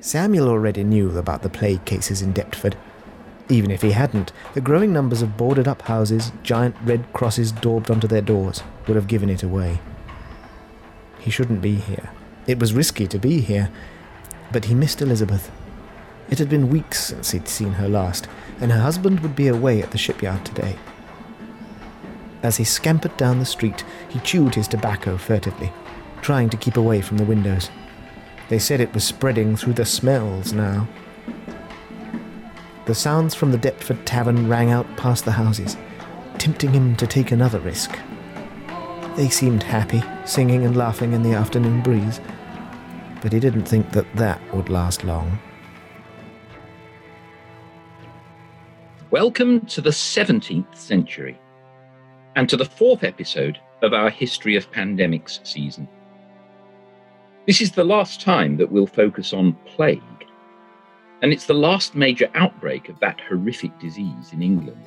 Samuel already knew about the plague cases in Deptford. Even if he hadn't, the growing numbers of boarded up houses, giant red crosses daubed onto their doors, would have given it away. He shouldn't be here. It was risky to be here, but he missed Elizabeth. It had been weeks since he'd seen her last, and her husband would be away at the shipyard today. As he scampered down the street, he chewed his tobacco furtively, trying to keep away from the windows. They said it was spreading through the smells now. The sounds from the Deptford Tavern rang out past the houses, tempting him to take another risk. They seemed happy, singing and laughing in the afternoon breeze, but he didn't think that that would last long. Welcome to the 17th century and to the fourth episode of our History of Pandemics season. This is the last time that we'll focus on plague, and it's the last major outbreak of that horrific disease in England.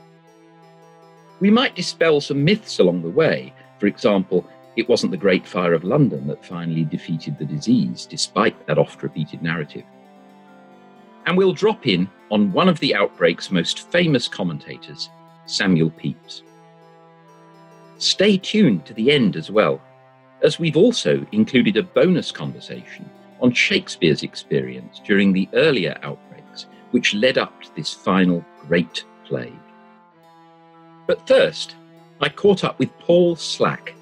We might dispel some myths along the way. For example, it wasn't the Great Fire of London that finally defeated the disease, despite that oft repeated narrative. And we'll drop in on one of the outbreak's most famous commentators, Samuel Pepys. Stay tuned to the end as well, as we've also included a bonus conversation on Shakespeare's experience during the earlier outbreaks, which led up to this final great plague. But first, I caught up with Paul Slack,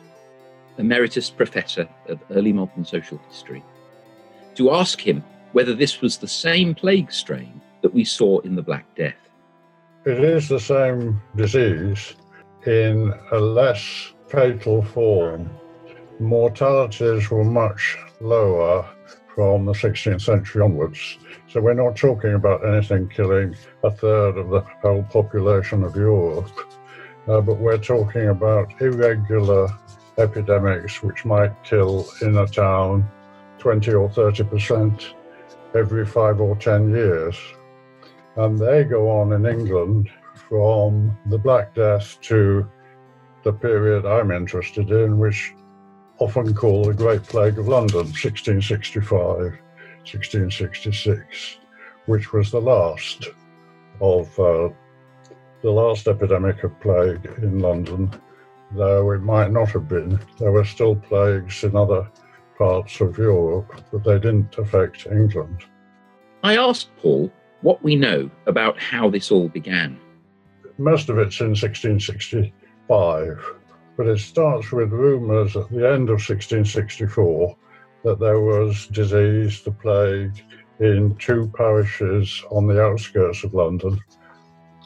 Emeritus Professor of Early Modern Social History, to ask him whether this was the same plague strain that we saw in the Black Death. It is the same disease in a less fatal form mortalities were much lower from the 16th century onwards. So we're not talking about anything killing a third of the whole population of Europe, uh, but we're talking about irregular epidemics which might kill in a town 20 or 30 percent every five or 10 years. And they go on in England from the Black Death to the period I'm interested in, which often called the Great Plague of London, 1665, 1666, which was the last of uh, the last epidemic of plague in London, though it might not have been. There were still plagues in other parts of Europe, but they didn't affect England. I asked Paul what we know about how this all began. Most of it's in 1665 but it starts with rumours at the end of 1664 that there was disease, the plague, in two parishes on the outskirts of London.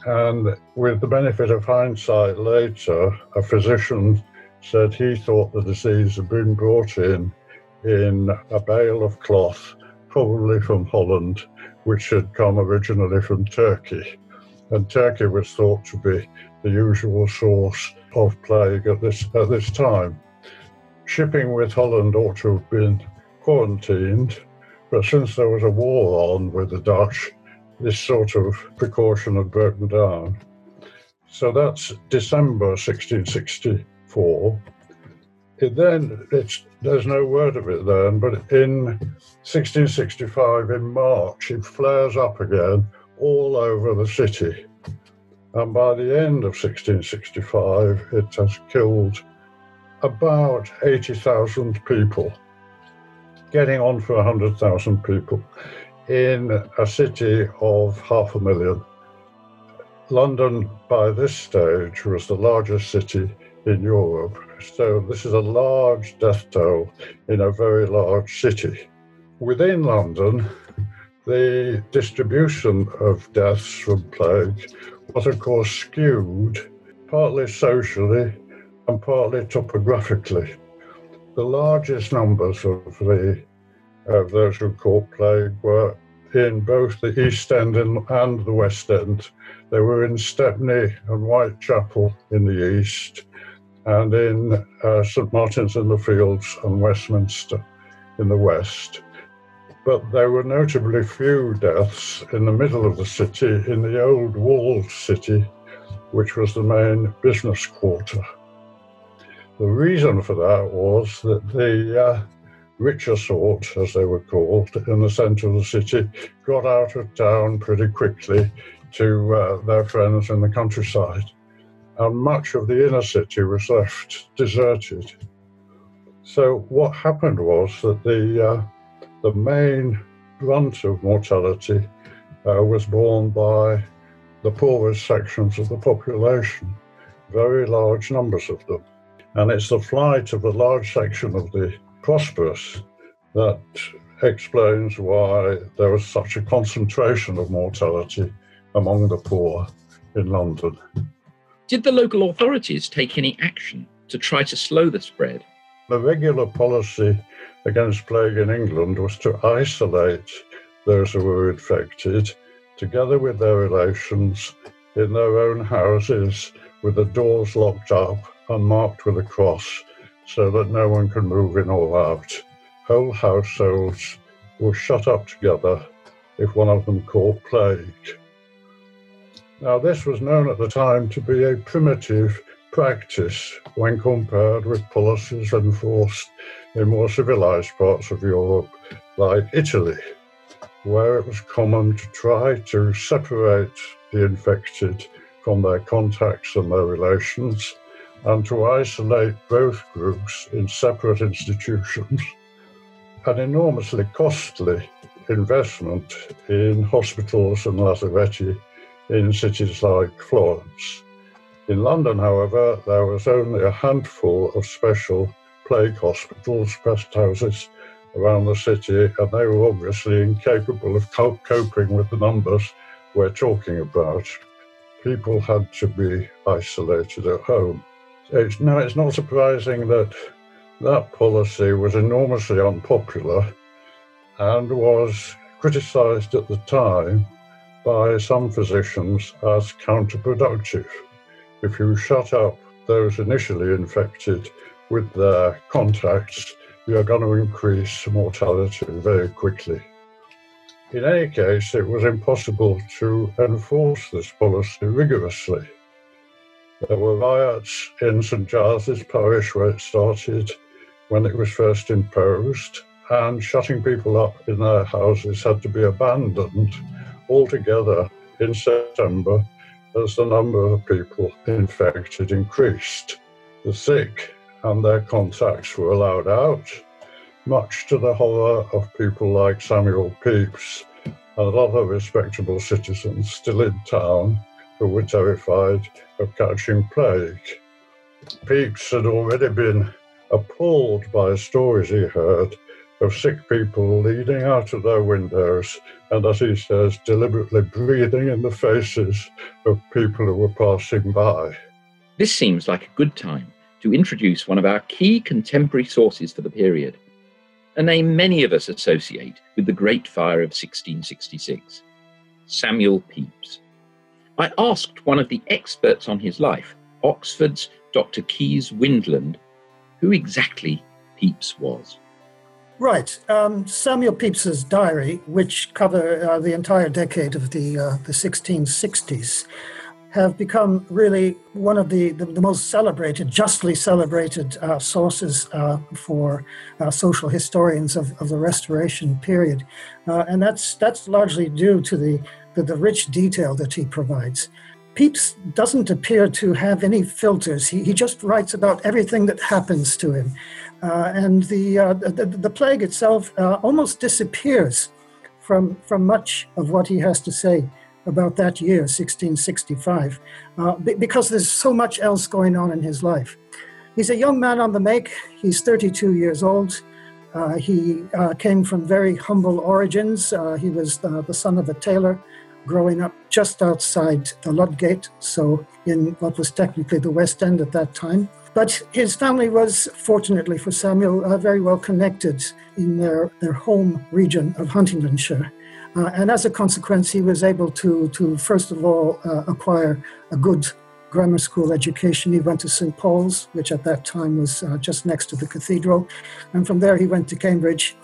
And with the benefit of hindsight later, a physician said he thought the disease had been brought in in a bale of cloth, probably from Holland, which had come originally from Turkey. And Turkey was thought to be the usual source of plague at this at this time. Shipping with Holland ought to have been quarantined, but since there was a war on with the Dutch, this sort of precaution had broken down. So that's December 1664. It then there's no word of it then, but in 1665 in March it flares up again all over the city and by the end of 1665, it has killed about 80,000 people, getting on for 100,000 people in a city of half a million. London, by this stage, was the largest city in Europe. So, this is a large death toll in a very large city. Within London, the distribution of deaths from plague was, of course, skewed partly socially and partly topographically. The largest numbers of the of those who caught plague were in both the East End and, and the West End. They were in Stepney and Whitechapel in the East, and in uh, St Martin's in the Fields and Westminster in the West but there were notably few deaths in the middle of the city, in the old walled city, which was the main business quarter. The reason for that was that the uh, richer sort, as they were called, in the centre of the city, got out of town pretty quickly to uh, their friends in the countryside. And much of the inner city was left deserted. So, what happened was that the, uh, the main brunt of mortality uh, was borne by the poorest sections of the population, very large numbers of them. And it's the flight of a large section of the prosperous that explains why there was such a concentration of mortality among the poor in London. Did the local authorities take any action to try to slow the spread? The regular policy against plague in England was to isolate those who were infected together with their relations in their own houses with the doors locked up and marked with a cross so that no one can move in or out. Whole households were shut up together if one of them caught plague. Now, this was known at the time to be a primitive practice when compared with policies enforced in more civilized parts of Europe, like Italy, where it was common to try to separate the infected from their contacts and their relations and to isolate both groups in separate institutions. An enormously costly investment in hospitals and lazaretti in cities like Florence. In London, however, there was only a handful of special plague hospitals, pest houses around the city, and they were obviously incapable of coping with the numbers we're talking about. People had to be isolated at home. It's, no, it's not surprising that that policy was enormously unpopular and was criticised at the time by some physicians as counterproductive. If you shut up those initially infected with their contacts, you're going to increase mortality very quickly. In any case, it was impossible to enforce this policy rigorously. There were riots in St Giles's parish where it started when it was first imposed, and shutting people up in their houses had to be abandoned altogether in September as the number of people infected increased. The sick and their contacts were allowed out, much to the horror of people like Samuel Pepys and other respectable citizens still in town who were terrified of catching plague. Pepys had already been appalled by stories he heard of sick people leaning out of their windows and, as he says, deliberately breathing in the faces of people who were passing by. This seems like a good time to introduce one of our key contemporary sources for the period, a name many of us associate with the Great Fire of 1666 Samuel Pepys. I asked one of the experts on his life, Oxford's Dr. Kees Windland, who exactly Pepys was. Right. Um, Samuel Pepys's diary, which cover uh, the entire decade of the, uh, the 1660s, have become really one of the, the, the most celebrated, justly celebrated uh, sources uh, for uh, social historians of, of the Restoration period. Uh, and that's, that's largely due to the, the, the rich detail that he provides. Pepys doesn't appear to have any filters. He, he just writes about everything that happens to him. Uh, and the, uh, the, the, plague itself almost disappears from, from much of what he has to say about that year, 1665, uh, because there's so much else going on in his life. He's a young man on the make. He's 32 years old. Uh, he uh, came from very humble origins. Uh, he was the son of a tailor growing up just outside the Ludgate, so in what was technically the West End at that time. But his family was, fortunately for Samuel, uh, very well connected in their, their home region of Huntingdonshire. Uh, and as a consequence, he was able to, to first of all, uh, acquire a good grammar school education. He went to St. Paul's, which at that time was uh, just next to the cathedral. And from there, he went to Cambridge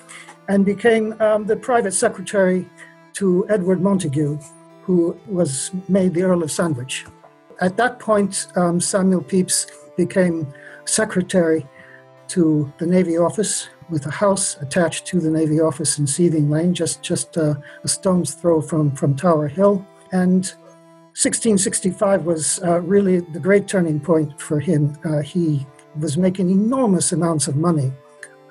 and became um, the private secretary to Edward Montagu, who was made the Earl of Sandwich. At that point, um, Samuel Pepys became secretary to the Navy office with a house attached to the Navy office in Seething Lane, just, just uh, a stone's throw from, from Tower Hill. And 1665 was uh, really the great turning point for him. Uh, he was making enormous amounts of money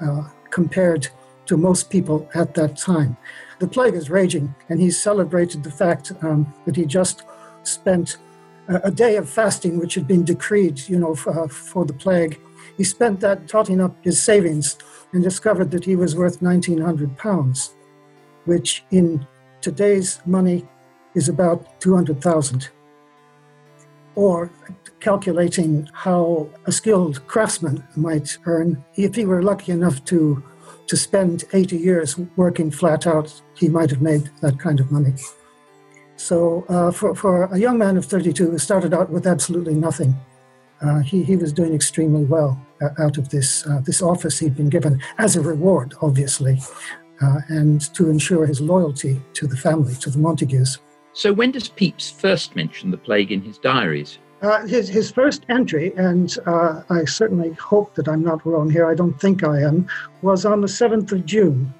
uh, compared to most people at that time. The plague is raging, and he celebrated the fact um, that he just spent a, day of fasting, which had been decreed, you know, for, uh, for the plague. He spent that totting up his savings and discovered that he was worth 1,900 pounds, which in today's money is about 200,000. Or calculating how a skilled craftsman might earn, if he were lucky enough to to spend 80 years working flat out, he might have made that kind of money. So, uh, for, for a young man of 32 who started out with absolutely nothing, uh, he, he was doing extremely well uh, out of this, uh, this office he'd been given as a reward, obviously, uh, and to ensure his loyalty to the family, to the Montagus. So, when does Pepys first mention the plague in his diaries? Uh, his, his first entry, and uh, I certainly hope that I'm not wrong here, I don't think I am, was on the 7th of June.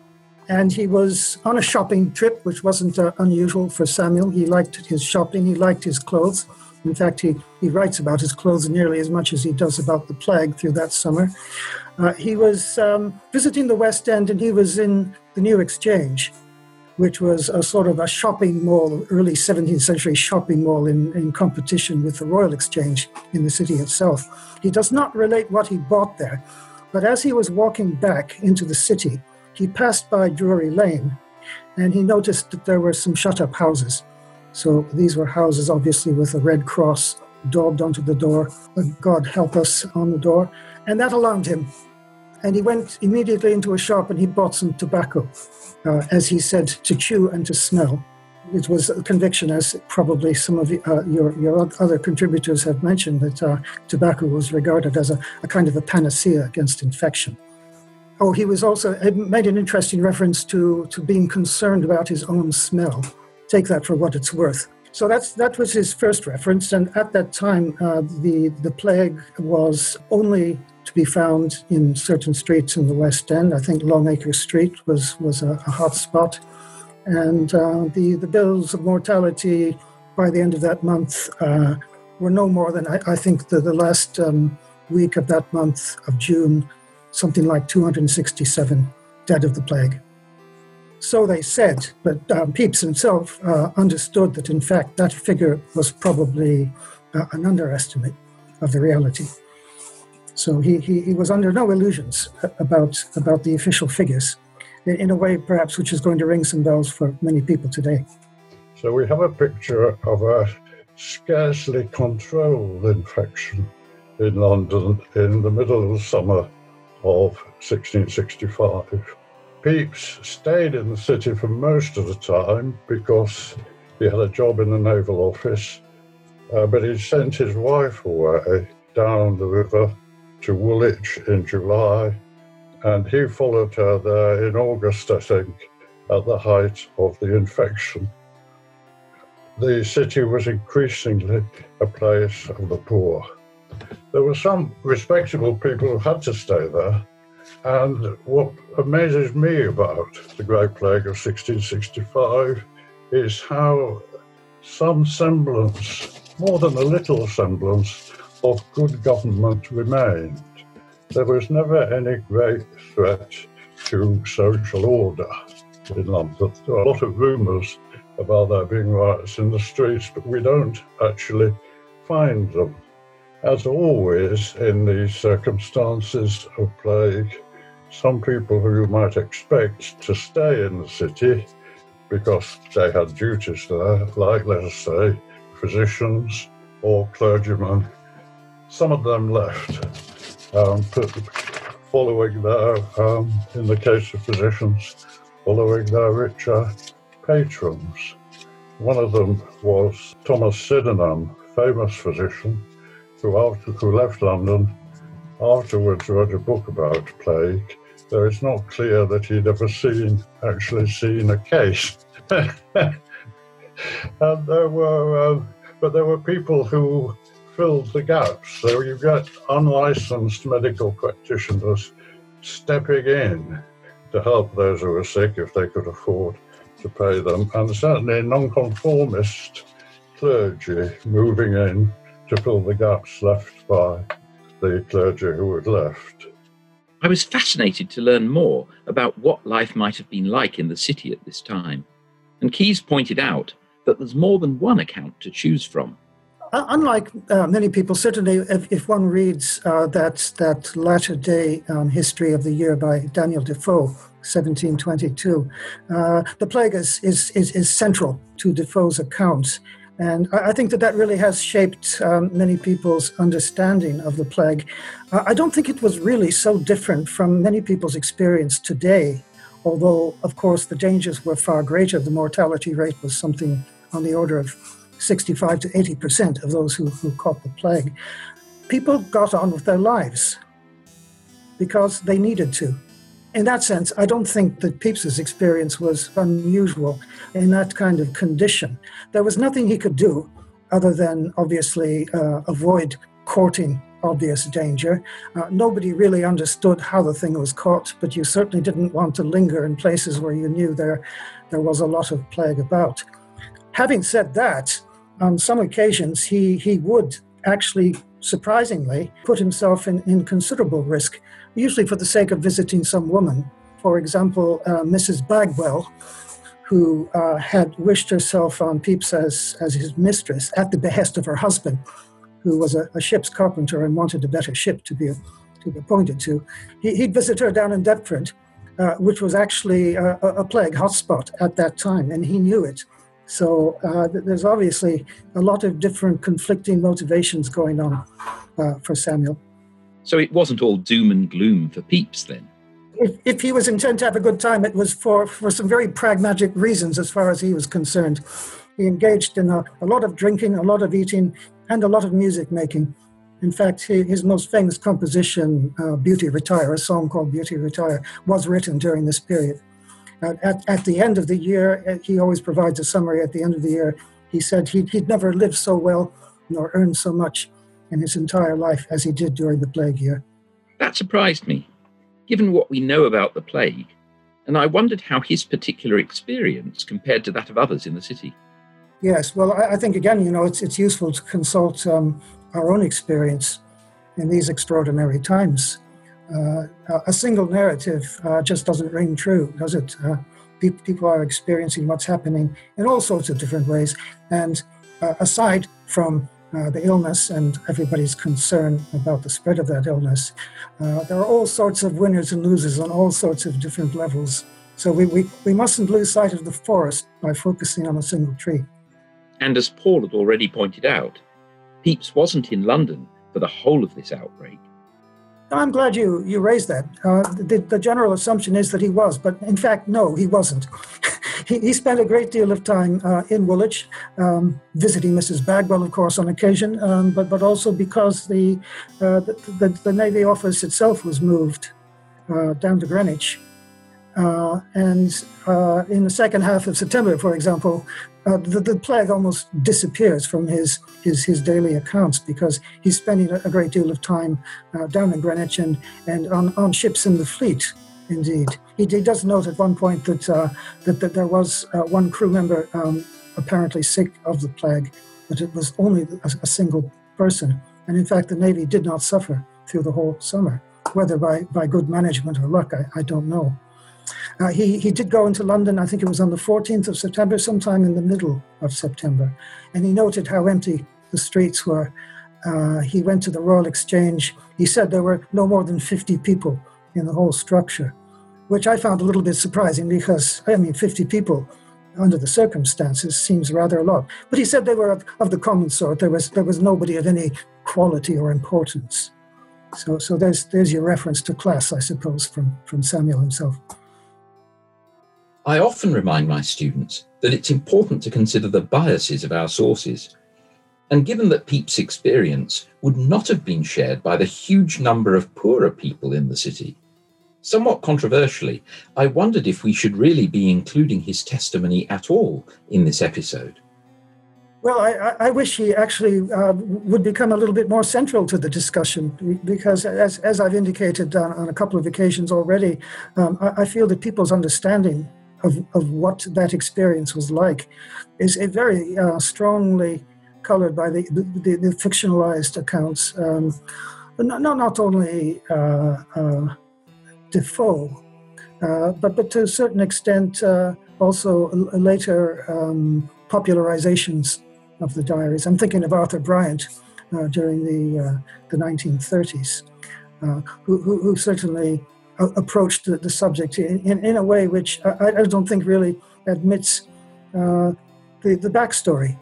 And he was on a shopping trip, which wasn't uh, unusual for Samuel. He liked his shopping, he liked his clothes. In fact, he, he writes about his clothes nearly as much as he does about the plague through that summer. Uh, he was um, visiting the West End and he was in the New Exchange which was a sort of a shopping mall, early 17th century shopping mall in, in competition with the Royal Exchange in the city itself. He does not relate what he bought there, but as he was walking back into the city, he passed by Drury Lane and he noticed that there were some shut up houses. So these were houses, obviously, with a red cross daubed onto the door, God help us on the door. And that alarmed him. And he went immediately into a shop and he bought some tobacco uh, as he said, to chew and to smell. It was a conviction, as probably some of uh, your, your other contributors have mentioned, that uh, tobacco was regarded as a, a, kind of a panacea against infection. Oh, he was also made an interesting reference to, to being concerned about his own smell. Take that for what it's worth. So that's that was his first reference, and at that time, uh, the the plague was only to be found in certain streets in the West End. I think Longacre Street was, was a, a hot spot. And uh, the, the bills of mortality by the end of that month uh, were no more than, I, I think, the, the last um, week of that month of June, something like 267 dead of the plague. So they said, but um, Pepys himself uh, understood that, in fact, that figure was probably uh, an underestimate of the reality. So he, he, he, was under no illusions about, about the official figures, in, a way perhaps which is going to ring some bells for many people today. So we have a picture of a scarcely controlled infection in London in the middle of the summer of 1665. Pepys stayed in the city for most of the time because he had a job in the naval office, uh, but he sent his wife away down the river to Woolwich in July, and he followed her there in August, I think, at the height of the infection. The city was increasingly a place of the poor. There were some respectable people who had to stay there, and what amazes me about the Great Plague of 1665 is how some semblance, more than a little semblance, of good government remained. There was never any great threat to social order in London. There are a lot of rumours about there being riots in the streets, but we don't actually find them. As always in these circumstances of plague, some people who you might expect to stay in the city because they had duties there, like, let us say, physicians or clergymen, some of them left, um, following their, um, in the case of physicians, following their richer patrons. One of them was Thomas Sydenham, famous physician, who, after, who left London, afterwards wrote a book about plague, though it's not clear that he'd ever seen, actually seen a case. and there were, uh, but there were people who filled the gaps. So you get unlicensed medical practitioners stepping in to help those who were sick if they could afford to pay them, and certainly nonconformist clergy moving in to fill the gaps left by the clergy who had left. I was fascinated to learn more about what life might have been like in the city at this time. And Keyes pointed out that there's more than one account to choose from. Uh, unlike uh, many people, certainly if, if one reads uh, that, that latter day um, history of the year by Daniel Defoe, 1722, uh, the plague is, is, is, is, central to Defoe's account. And I, think that that really has shaped um, many people's understanding of the plague. I don't think it was really so different from many people's experience today, although, of course, the dangers were far greater. The mortality rate was something on the order of 65 to 80 percent of those who, who caught the plague. People got on with their lives because they needed to. In that sense, I don't think that Pepys's experience was unusual in that kind of condition. There was nothing he could do other than obviously uh, avoid courting obvious danger. Uh, nobody really understood how the thing was caught, but you certainly didn't want to linger in places where you knew there, there was a lot of plague about. Having said that, on some occasions he, he would actually surprisingly put himself in, in considerable risk, usually for the sake of visiting some woman. For example, uh, Mrs. Bagwell, who uh, had wished herself on Pepys as, as his mistress at the behest of her husband, who was a, a ship's carpenter and wanted a better ship to be, to be appointed to. He, would visit her down in Deptford, uh, which was actually a, a plague hotspot at that time, and he knew it. So uh, there's obviously a lot of different conflicting motivations going on uh, for Samuel. So it wasn't all doom and gloom for Pepys then? If, if, he was intent to have a good time, it was for, for some very pragmatic reasons as far as he was concerned. He engaged in a, a lot of drinking, a lot of eating, and a lot of music making. In fact, his most famous composition, uh, Beauty Retire, a song called Beauty Retire, was written during this period. Uh, at, at the end of the year, uh, he always provides a summary at the end of the year. He said he'd, he'd never lived so well nor earned so much in his entire life as he did during the plague year. That surprised me, given what we know about the plague, and I wondered how his particular experience compared to that of others in the city. Yes, well, I, I think again, you know, it's, it's useful to consult um, our own experience in these extraordinary times. Uh, a single narrative uh, just doesn't ring true, does it? Uh, people are experiencing what's happening in all sorts of different ways. And uh, aside from uh, the illness and everybody's concern about the spread of that illness, uh, there are all sorts of winners and losers on all sorts of different levels. So we, we, we mustn't lose sight of the forest by focusing on a single tree. And as Paul had already pointed out, Pepys wasn't in London for the whole of this outbreak. I'm glad you, you raised that. Uh, the, the, general assumption is that he was, but in fact, no, he wasn't. he, he, spent a great deal of time uh, in Woolwich, um, visiting Mrs. Bagwell, of course, on occasion, um, but, but also because the, uh, the, the, the, Navy office itself was moved uh, down to Greenwich. Uh, and uh, in the second half of September, for example, uh, the, the, plague almost disappears from his, his, his daily accounts because he's spending a, great deal of time uh, down in Greenwich and, and on, on ships in the fleet, indeed. He, he does note at one point that, uh, that, that, there was uh, one crew member um, apparently sick of the plague, but it was only a, a, single person. And in fact, the Navy did not suffer through the whole summer. Whether by, by good management or luck, I, I don't know. Uh, he, he did go into London, I think it was on the 14th of September, sometime in the middle of September, and he noted how empty the streets were. Uh, he went to the Royal Exchange. He said there were no more than 50 people in the whole structure, which I found a little bit surprising because, I mean, 50 people under the circumstances seems rather a lot. But he said they were of, of the common sort. There was, there was nobody of any quality or importance. So, so there's, there's your reference to class, I suppose, from, from Samuel himself. I often remind my students that it's important to consider the biases of our sources. And given that Pepys' experience would not have been shared by the huge number of poorer people in the city, somewhat controversially, I wondered if we should really be including his testimony at all in this episode. Well, I, I wish he actually uh, would become a little bit more central to the discussion because, as, as I've indicated on, on a couple of occasions already, um, I, I, feel that people's understanding of, of what that experience was like is very uh, strongly colored by the, the, the fictionalized accounts. Um, not, not only uh, uh, Defoe, uh, but, but to a certain extent uh, also later um, popularizations of the diaries. I'm thinking of Arthur Bryant uh, during the, the 1930s, uh, who, who, who, certainly a- approached the, subject in, in, a way which I, I, don't think really admits uh, the, the backstory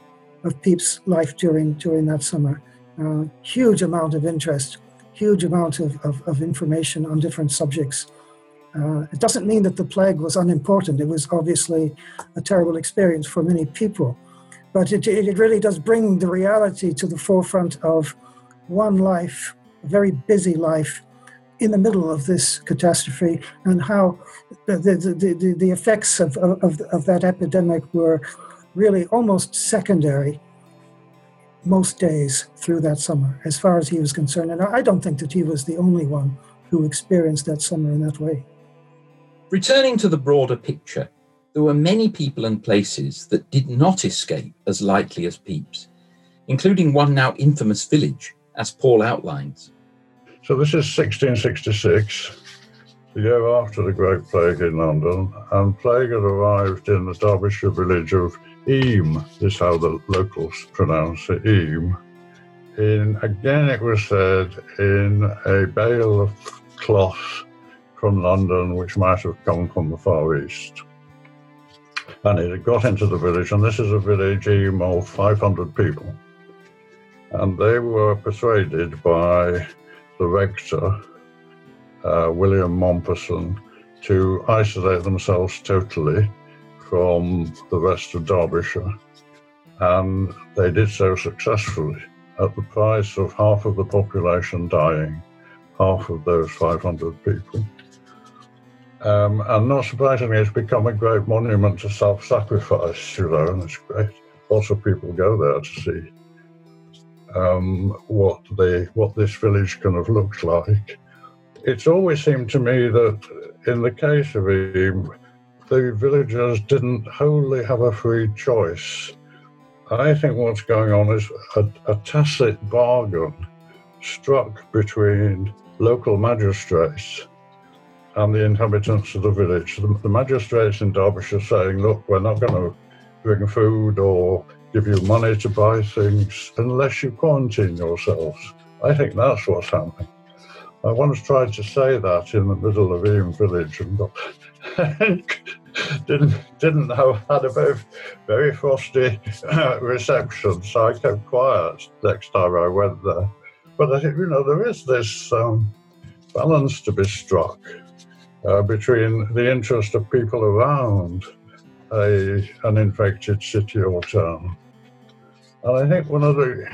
of Pepys' life during, during that summer. Uh, huge amount of interest, huge amount of, of, of information on different subjects. Uh, it doesn't mean that the plague was unimportant. It was obviously a terrible experience for many people. But it, it really does bring the reality to the forefront of one life, a very busy life, in the middle of this catastrophe, and how the, the, the, the effects of, of, of that epidemic were really almost secondary most days through that summer, as far as he was concerned. And I don't think that he was the only one who experienced that summer in that way. Returning to the broader picture, there were many people and places that did not escape as lightly as Pepys, including one now infamous village, as Paul outlines. So this is 1666, the year after the Great Plague in London, and plague had arrived in the Derbyshire village of Eyam, is how the locals pronounce it, Eam. In, again, it was said, in a bale of cloth from London, which might have come from the Far East and it had got into the village, and this is a village of 500 people. And they were persuaded by the rector, uh, William Mompesson, to isolate themselves totally from the rest of Derbyshire. And they did so successfully at the price of half of the population dying, half of those 500 people. Um, and not surprisingly, it's become a great monument to self sacrifice, you know, and it's great. Lots of people go there to see um, what, the, what this village kind of looks like. It's always seemed to me that in the case of Eyam, the villagers didn't wholly have a free choice. I think what's going on is a, a tacit bargain struck between local magistrates and the inhabitants of the village. The, the magistrates in Derbyshire saying, look, we're not going to bring food or give you money to buy things unless you quarantine yourselves. I think that's what's happening. I once tried to say that in the middle of Eyam village and didn't didn't know had a very very frosty uh, reception, so I kept quiet next time I went there. But I think you know there is this um, balance to be struck uh, between the interest of people around a, an infected city or town. And I think one of the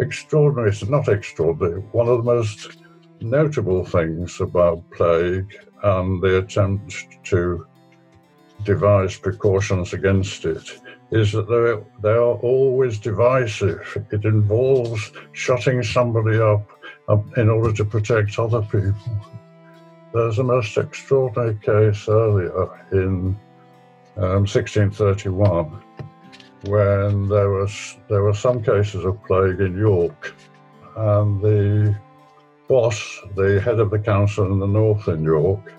extraordinary, not extraordinary, one of the most notable things about plague and the attempt to devise precautions against it is that they're, they are always divisive. It involves shutting somebody up in order to protect other people. There's a most extraordinary case earlier in um, 1631 when there was there were some cases of plague in York, and the boss, the head of the council in the north in York,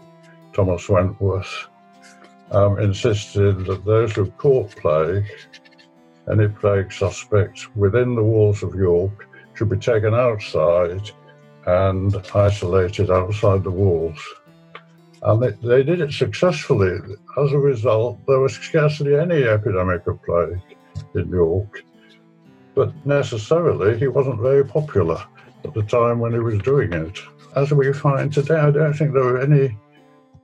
Thomas Wentworth, um, insisted that those who caught plague, any plague suspects within the walls of York, should be taken outside and isolated outside the walls. And they, they did it successfully. As a result, there was scarcely any epidemic of plague in York. But necessarily, he wasn't very popular at the time when he was doing it. As we find today, I don't think there were any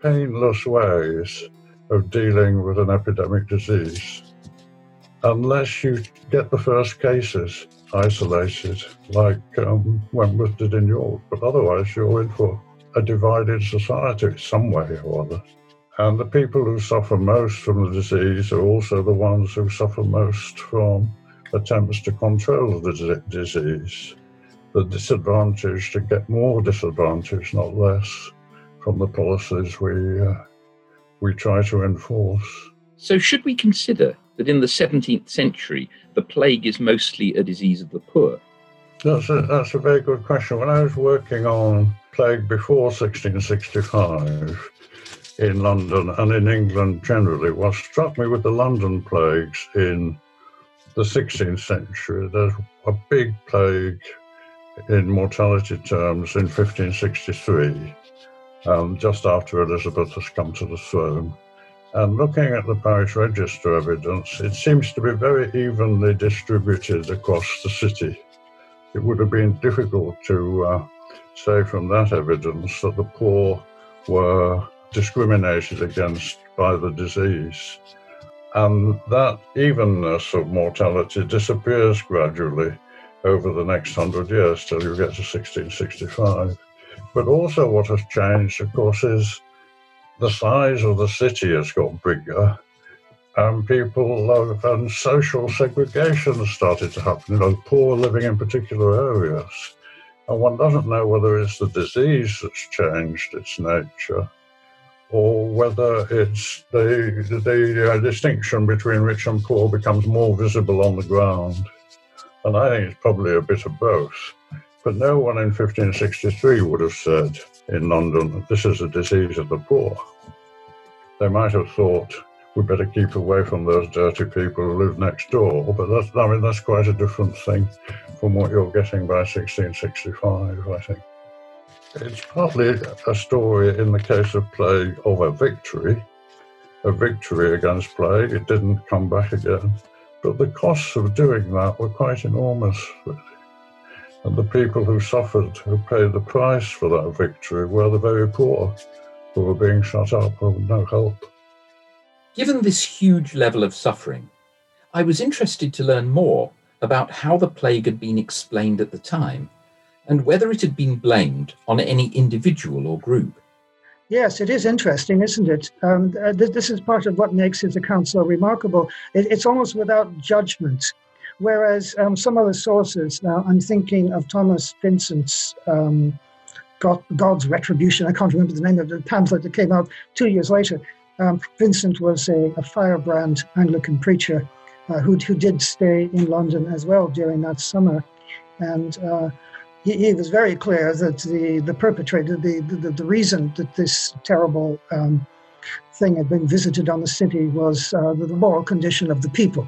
painless ways of dealing with an epidemic disease unless you get the first cases isolated, like um, Wentworth did in York. But otherwise, you're in for a divided society some way or other. And the people who suffer most from the disease are also the ones who suffer most from attempts to control the disease. The disadvantage to get more disadvantage, not less, from the policies we uh, we try to enforce. So, should we consider that in the 17th century the plague is mostly a disease of the poor? That's a, that's a very good question. When I was working on plague before 1665 in London and in England generally, what struck me with the London plagues in the 16th century, there's a big plague in mortality terms in 1563, um, just after Elizabeth has come to the throne. And looking at the parish register evidence, it seems to be very evenly distributed across the city. It would have been difficult to uh, say from that evidence that the poor were discriminated against by the disease. And that evenness of mortality disappears gradually over the next hundred years till you get to 1665. But also, what has changed, of course, is the size of the city has got bigger, and people love, and social segregation has started to happen. You know, poor living in particular areas, and one doesn't know whether it's the disease that's changed its nature, or whether it's the the uh, distinction between rich and poor becomes more visible on the ground. And I think it's probably a bit of both. But no one in 1563 would have said in London that this is a disease of the poor. They might have thought we'd better keep away from those dirty people who live next door. But that's, I mean, that's quite a different thing from what you're getting by 1665, I think. It's partly a story in the case of plague of a victory, a victory against plague. It didn't come back again. But the costs of doing that were quite enormous. And the people who suffered, who paid the price for that victory, were the very poor who were being shut up with no help. Given this huge level of suffering, I was interested to learn more about how the plague had been explained at the time and whether it had been blamed on any individual or group. Yes, it is interesting, isn't it? Um, uh, th- this is part of what makes his account so remarkable. It, it's almost without judgment. Whereas um, some other sources, now I'm thinking of Thomas Vincent's um, God, God's Retribution. I can't remember the name of the pamphlet that came out two years later. Um, Vincent was a, a, firebrand Anglican preacher uh, who, who did stay in London as well during that summer. And uh, he, he, was very clear that the, the perpetrator, the, the, the reason that this terrible um, thing had been visited on the city was uh, the, moral condition of the people.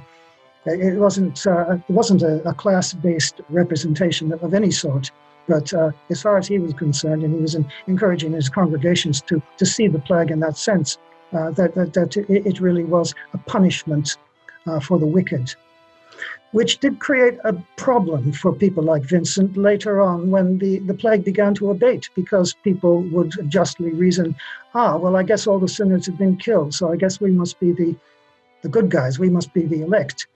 It wasn't, uh, it wasn't a, a class based representation of, of, any sort. But uh, as far as he was concerned, and he was in, encouraging his congregations to, to see the plague in that sense, uh, that, that, that it really was a punishment uh, for the wicked which did create a problem for people like Vincent later on when the, the plague began to abate, because people would justly reason, ah, well, I guess all the sinners have been killed, so I guess we must be the, the good guys, we must be the elect,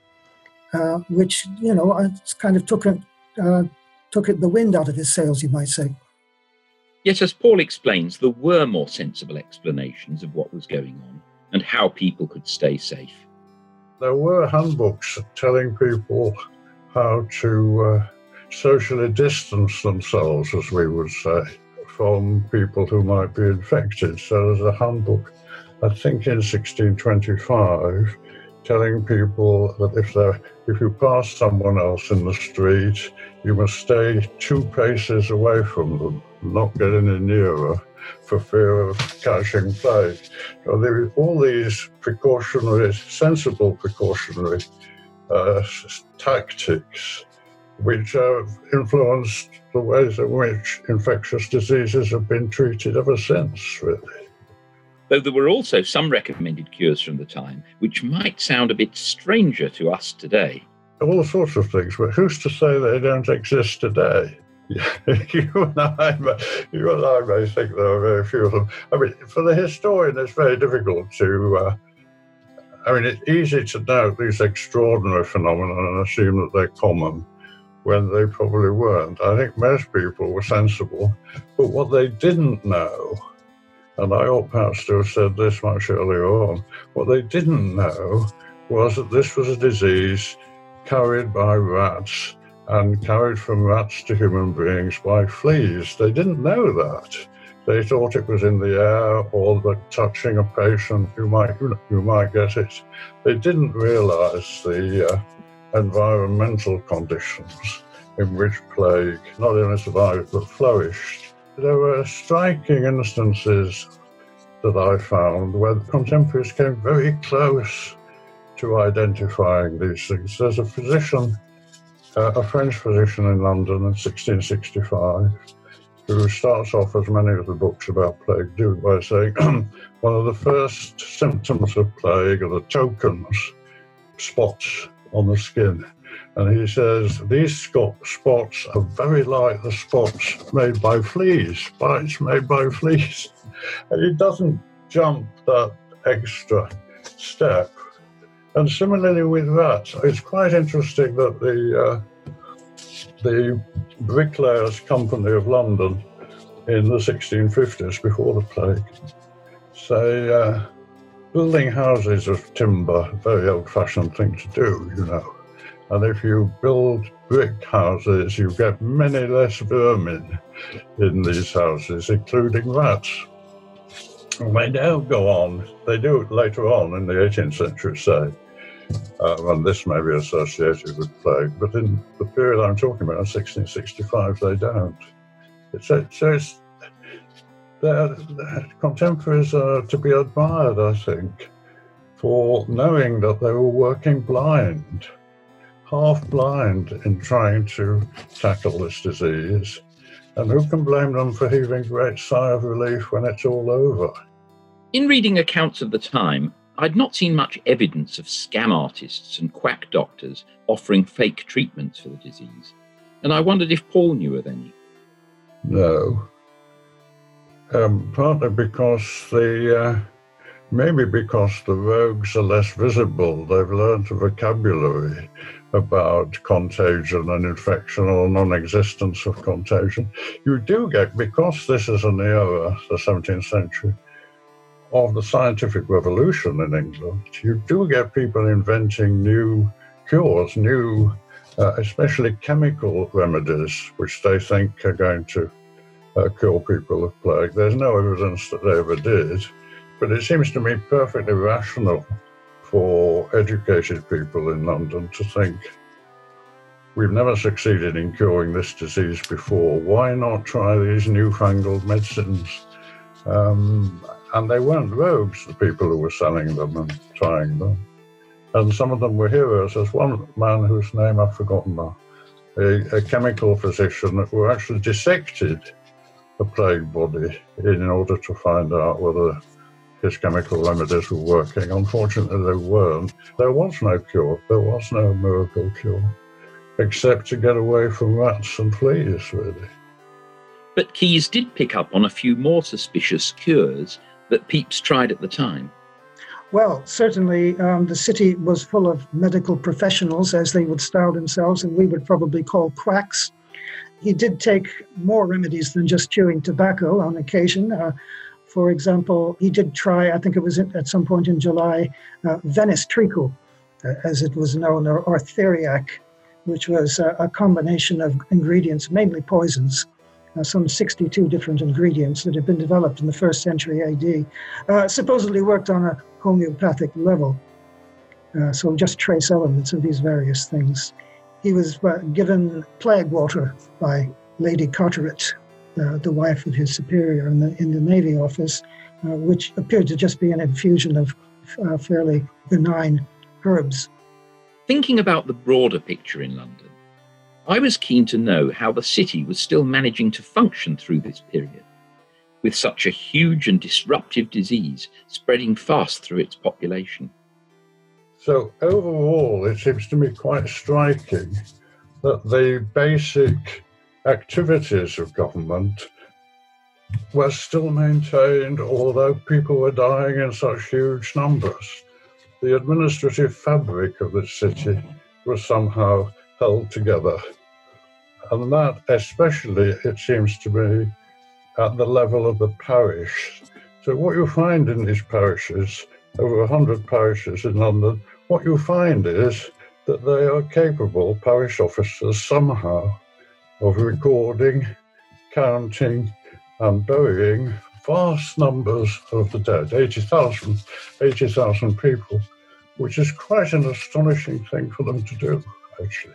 uh, which, you know, kind of took, it, uh, took it the wind out of his sails, you might say. Yet, as Paul explains, there were more sensible explanations of what was going on and how people could stay safe there were handbooks telling people how to uh, socially distance themselves, as we would say, from people who might be infected. So there's a handbook, I think in 1625, telling people that if they if you pass someone else in the street, you must stay two paces away from them, not get any nearer for fear of catching plague. So there are all these precautionary, sensible precautionary uh, tactics which have influenced the ways in which infectious diseases have been treated ever since, really. Though there were also some recommended cures from the time, which might sound a bit stranger to us today. All sorts of things, but who's to say they don't exist today? Yeah, you and I, you and I may think there are very few of them. I mean, for the historian, it's very difficult to. Uh, I mean, it's easy to note these extraordinary phenomena and assume that they're common when they probably weren't. I think most people were sensible, but what they didn't know, and I ought perhaps to have said this much earlier on, what they didn't know was that this was a disease carried by rats and carried from rats to human beings by fleas. They didn't know that. They thought it was in the air or that touching a patient you might you might get it. They didn't realize the uh, environmental conditions in which plague not only survived but flourished. There were striking instances that I found where contemporaries came very close to identifying these things. There's a physician, uh, a French physician in London in 1665, who starts off, as many of the books about plague do, by saying one of the first symptoms of plague are the tokens, spots on the skin. And he says these spots are very like the spots made by fleas, bites made by fleas. And he doesn't jump that extra step. And similarly with that, it's quite interesting that the uh, the Bricklayers Company of London in the 1650s, before the plague, say uh, building houses of timber, very old-fashioned thing to do, you know. And if you build brick houses, you get many less vermin in these houses, including rats. And they now go on, they do it later on in the 18th century, say, uh, and this may be associated with plague, but in the period I'm talking about, 1665, they don't. It's, it's, their, their contemporaries are to be admired, I think, for knowing that they were working blind half blind in trying to tackle this disease. And who can blame them for heaving a great sigh of relief when it's all over? In reading accounts of the time, I'd not seen much evidence of scam artists and quack doctors offering fake treatments for the disease, and I wondered if Paul knew of any. No. Um, partly because the uh, maybe because the rogues are less visible, they've learned a vocabulary about contagion and infection or non existence of contagion. You do get, because this is an era, the 17th century, of the scientific revolution in England, you do get people inventing new cures, new, uh, especially chemical remedies, which they think are going to uh, cure people of plague. There's no evidence that they ever did, but it seems to me perfectly rational for educated people in London to think we've never succeeded in curing this disease before. Why not try these newfangled medicines? Um, and they weren't rogues, the people who were selling them and trying them. And some of them were heroes. There's one man whose name I've forgotten now, a, a chemical physician who actually dissected a plague body in order to find out whether his chemical remedies were working. Unfortunately, they weren't. There was no cure. There was no miracle cure, except to get away from rats and fleas, really. But Keyes did pick up on a few more suspicious cures that Pepys tried at the time. Well, certainly um, the city was full of medical professionals, as they would style themselves, and we would probably call quacks. He did take more remedies than just chewing tobacco on occasion. Uh, for example, he did try, I think it was at some point in July, uh, Venice treacle, uh, as it was known, or, or theriac, which was uh, a combination of ingredients, mainly poisons, uh, some 62 different ingredients that had been developed in the first century AD, uh, supposedly worked on a homeopathic level. Uh, so just trace elements of these various things. He was given plague water by Lady Carteret, uh, the wife of his superior in the, in the Navy office, uh, which appeared to just be an infusion of uh, fairly benign herbs. Thinking about the broader picture in London, I was keen to know how the city was still managing to function through this period, with such a huge and disruptive disease spreading fast through its population. So, overall, it seems to me quite striking that the basic activities of government were still maintained, although people were dying in such huge numbers. The administrative fabric of the city was somehow held together. And that, especially, it seems to me, at the level of the parish. So, what you find in these parishes, over 100 parishes in London, what you find is that they are capable, parish officers, somehow of recording, counting, and burying vast numbers of the dead 80,000 80, people, which is quite an astonishing thing for them to do, actually.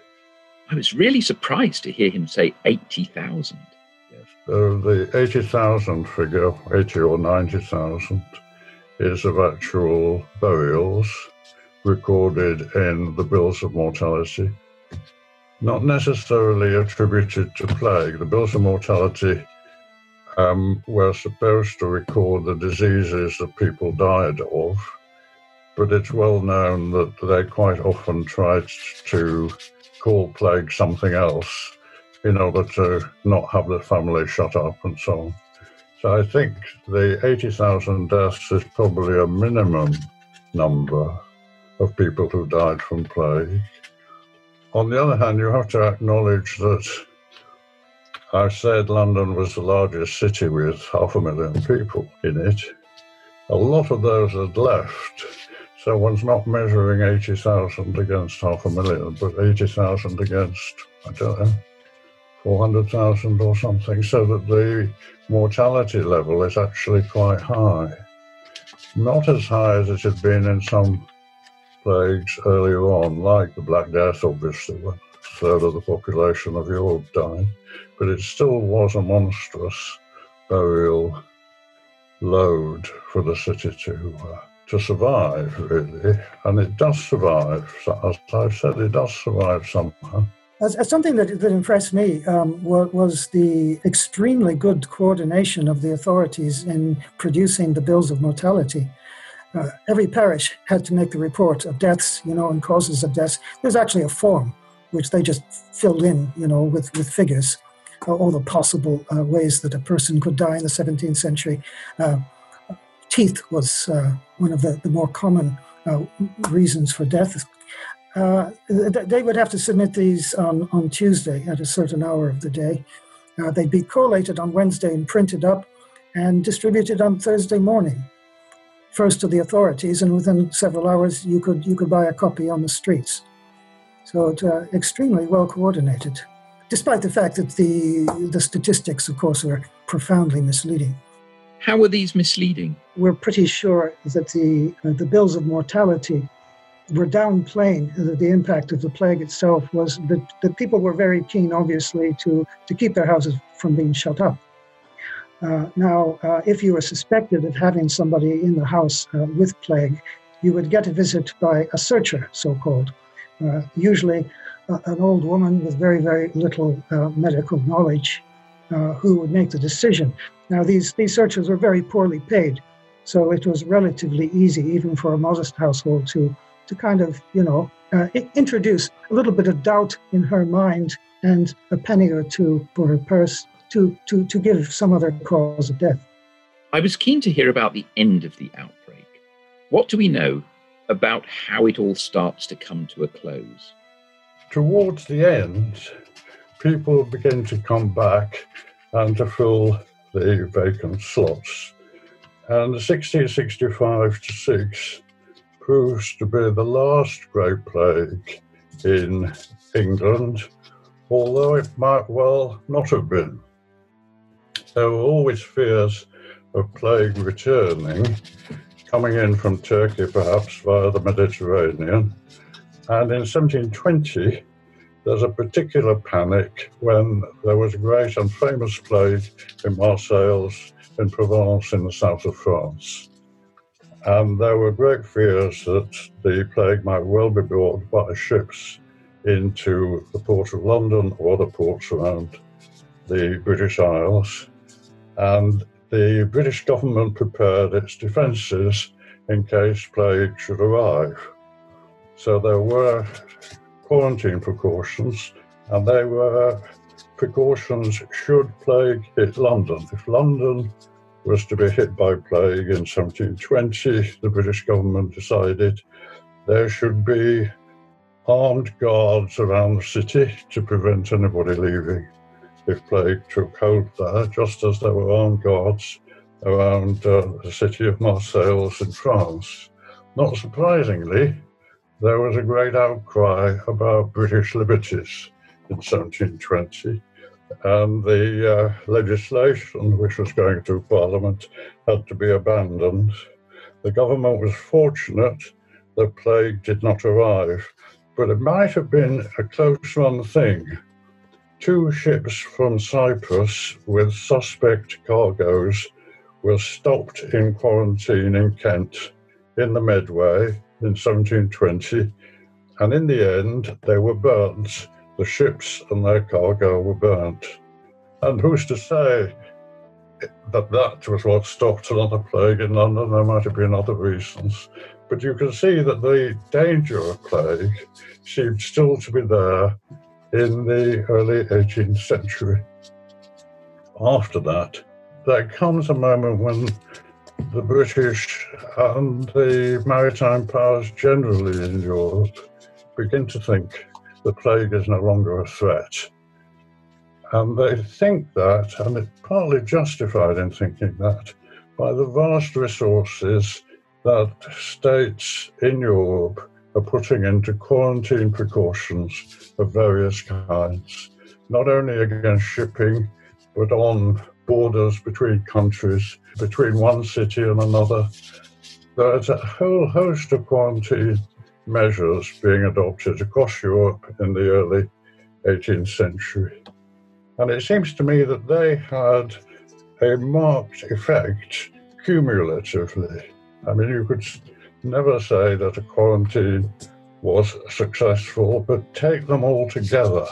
I was really surprised to hear him say 80,000. Yes. Uh, the 80,000 figure, 80 or 90,000, is of actual burials recorded in the bills of mortality, not necessarily attributed to plague. The bills of mortality um, were supposed to record the diseases that people died of, but it's well known that they quite often tried to call plague something else in order to not have the family shut up and so on. So I think the 80,000 deaths is probably a minimum number of people who died from plague. On the other hand, you have to acknowledge that I said London was the largest city with half a million people in it. A lot of those had left. So one's not measuring 80,000 against half a million, but 80,000 against, I don't know, 400,000 or something, so that the mortality level is actually quite high. Not as high as it had been in some plagues earlier on, like the Black Death, obviously, a third of the population of Europe died, but it still was a monstrous burial load for the city to uh, to survive, really. And it does survive. As I've said, it does survive somehow. As, as something that, that impressed me um, was, the extremely good coordination of the authorities in producing the bills of mortality. Uh, every parish had to make the report of deaths, you know, and causes of deaths. There's actually a form which they just filled in, you know, with, with figures, all the possible uh, ways that a person could die in the 17th century. Uh, teeth was uh, one of the, the more common uh, reasons for death. Uh, they would have to submit these on, on Tuesday at a certain hour of the day. Uh, they'd be collated on Wednesday and printed up and distributed on Thursday morning, first to the authorities, and within several hours you could you could buy a copy on the streets. So it's uh, extremely well coordinated, despite the fact that the the statistics, of course, are profoundly misleading. How are these misleading? We're pretty sure that the uh, the bills of mortality were downplaying the, the impact of the plague itself was that, that people were very keen, obviously, to, to keep their houses from being shut up. Uh, now, uh, if you were suspected of having somebody in the house uh, with plague, you would get a visit by a searcher, so called, uh, usually uh, an old woman with very, very little uh, medical knowledge who would make the decision. Now, these, these searchers were very poorly paid, so it was relatively easy, even for a modest household, to to kind of, you know, uh, introduce a little bit of doubt in her mind and a penny or two for her purse to, to, to give some other cause of death. I was keen to hear about the end of the outbreak. What do we know about how it all starts to come to a close? Towards the end, people begin to come back and to fill the vacant slots. And 1665 to 6 proves to be the last Great Plague in England, although it might well not have been. There were always fears of plague returning, coming in from Turkey perhaps via the Mediterranean. And in 1720, there's a particular panic when there was a great and famous plague in Marseilles in Provence in the south of France. And there were great fears that the plague might well be brought by ships into the port of London or other ports around the British Isles. And the British government prepared its defences in case plague should arrive. So there were quarantine precautions, and they were precautions should plague hit London. If London was to be hit by plague in 1720, the British government decided there should be armed guards around the city to prevent anybody leaving if plague took hold there, just as there were armed guards around uh, the city of Marseilles in France. Not surprisingly, there was a great outcry about British liberties in 1720. And the uh, legislation which was going through Parliament had to be abandoned. The government was fortunate the plague did not arrive, but it might have been a close run thing. Two ships from Cyprus with suspect cargoes were stopped in quarantine in Kent in the Medway in 1720, and in the end, they were burnt. The ships and their cargo were burnt. And who's to say that that was what stopped another plague in London? There might have been other reasons. But you can see that the danger of plague seemed still to be there in the early 18th century. After that, there comes a moment when the British and the maritime powers generally in Europe begin to think the plague is no longer a threat. And they think that, and it's partly justified in thinking that, by the vast resources that states in Europe are putting into quarantine precautions of various kinds, not only against shipping, but on borders between countries, between one city and another. There's a whole host of quarantine measures being adopted across Europe in the early 18th century. And it seems to me that they had a marked effect cumulatively. I mean, you could never say that a quarantine was successful, but take them all together.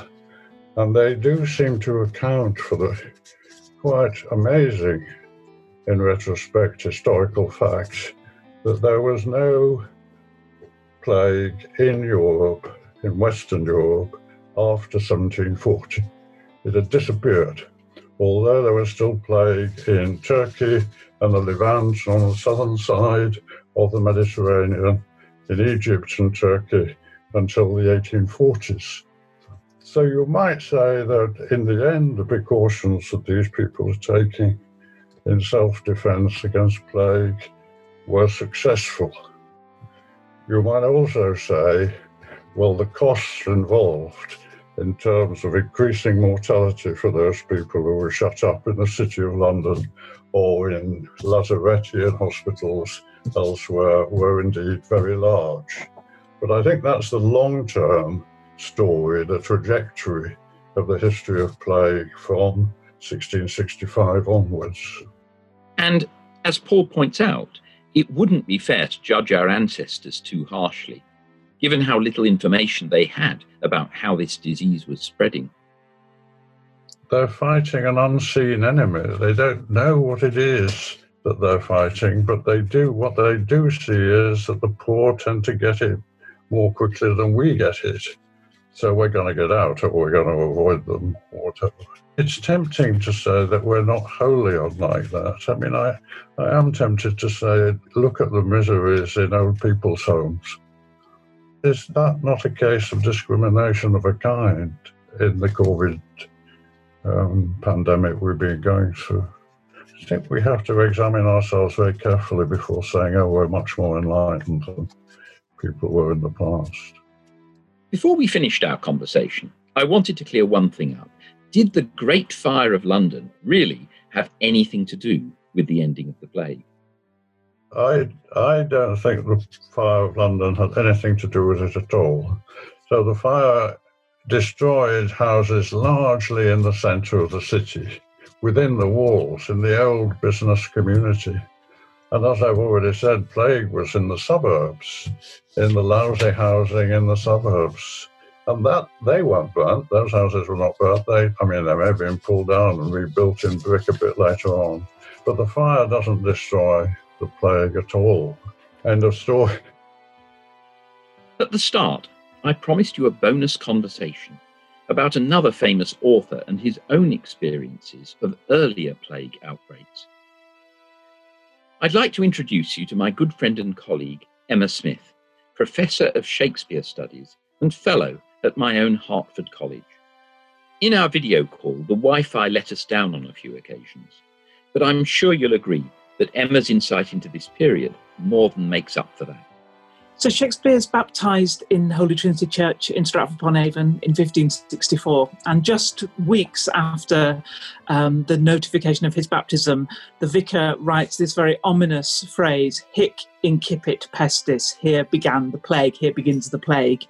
And they do seem to account for the quite amazing, in retrospect, historical fact that there was no plague in Europe, in Western Europe, after 1740. It had disappeared, although there was still plague in Turkey and the Levant on the southern side of the Mediterranean, in Egypt and Turkey until the 1840s. So you might say that in the end, the precautions that these people are taking in self defense against plague were successful. You might also say, well, the costs involved in terms of increasing mortality for those people who were shut up in the City of London or in Lazaretti hospitals elsewhere were indeed very large. But I think that's the long term story, the trajectory of the history of plague from 1665 onwards. And as Paul points out, it wouldn't be fair to judge our ancestors too harshly, given how little information they had about how this disease was spreading. They're fighting an unseen enemy. They don't know what it is that they're fighting, but they do. What they do see is that the poor tend to get it more quickly than we get it. So we're going to get out or we're going to avoid them or whatever. It's tempting to say that we're not wholly unlike that. I mean, I, I am tempted to say, look at the miseries in old people's homes. Is that not a case of discrimination of a kind in the COVID um, pandemic we've been going through? I think we have to examine ourselves very carefully before saying, oh, we're much more enlightened than people were in the past. Before we finished our conversation, I wanted to clear one thing up. Did the Great Fire of London really have anything to do with the ending of the plague? I, I don't think the fire of London had anything to do with it at all. So the fire destroyed houses largely in the centre of the city, within the walls, in the old business community. And as I've already said, plague was in the suburbs, in the lousy housing in the suburbs. And that they weren't burnt. Those houses were not burnt. They, I mean, they may have been pulled down and rebuilt in brick a bit later on. But the fire doesn't destroy the plague at all. End of story. At the start, I promised you a bonus conversation about another famous author and his own experiences of earlier plague outbreaks. I'd like to introduce you to my good friend and colleague, Emma Smith, Professor of Shakespeare Studies and Fellow at my own Hertford College. In our video call, the Wi Fi let us down on a few occasions, but I'm sure you'll agree that Emma's insight into this period more than makes up for that. So Shakespeare's baptised in Holy Trinity Church in Stratford upon Avon in 1564, and just weeks after um, the notification of his baptism, the vicar writes this very ominous phrase: "Hic incipit pestis." Here began the plague. Here begins the plague,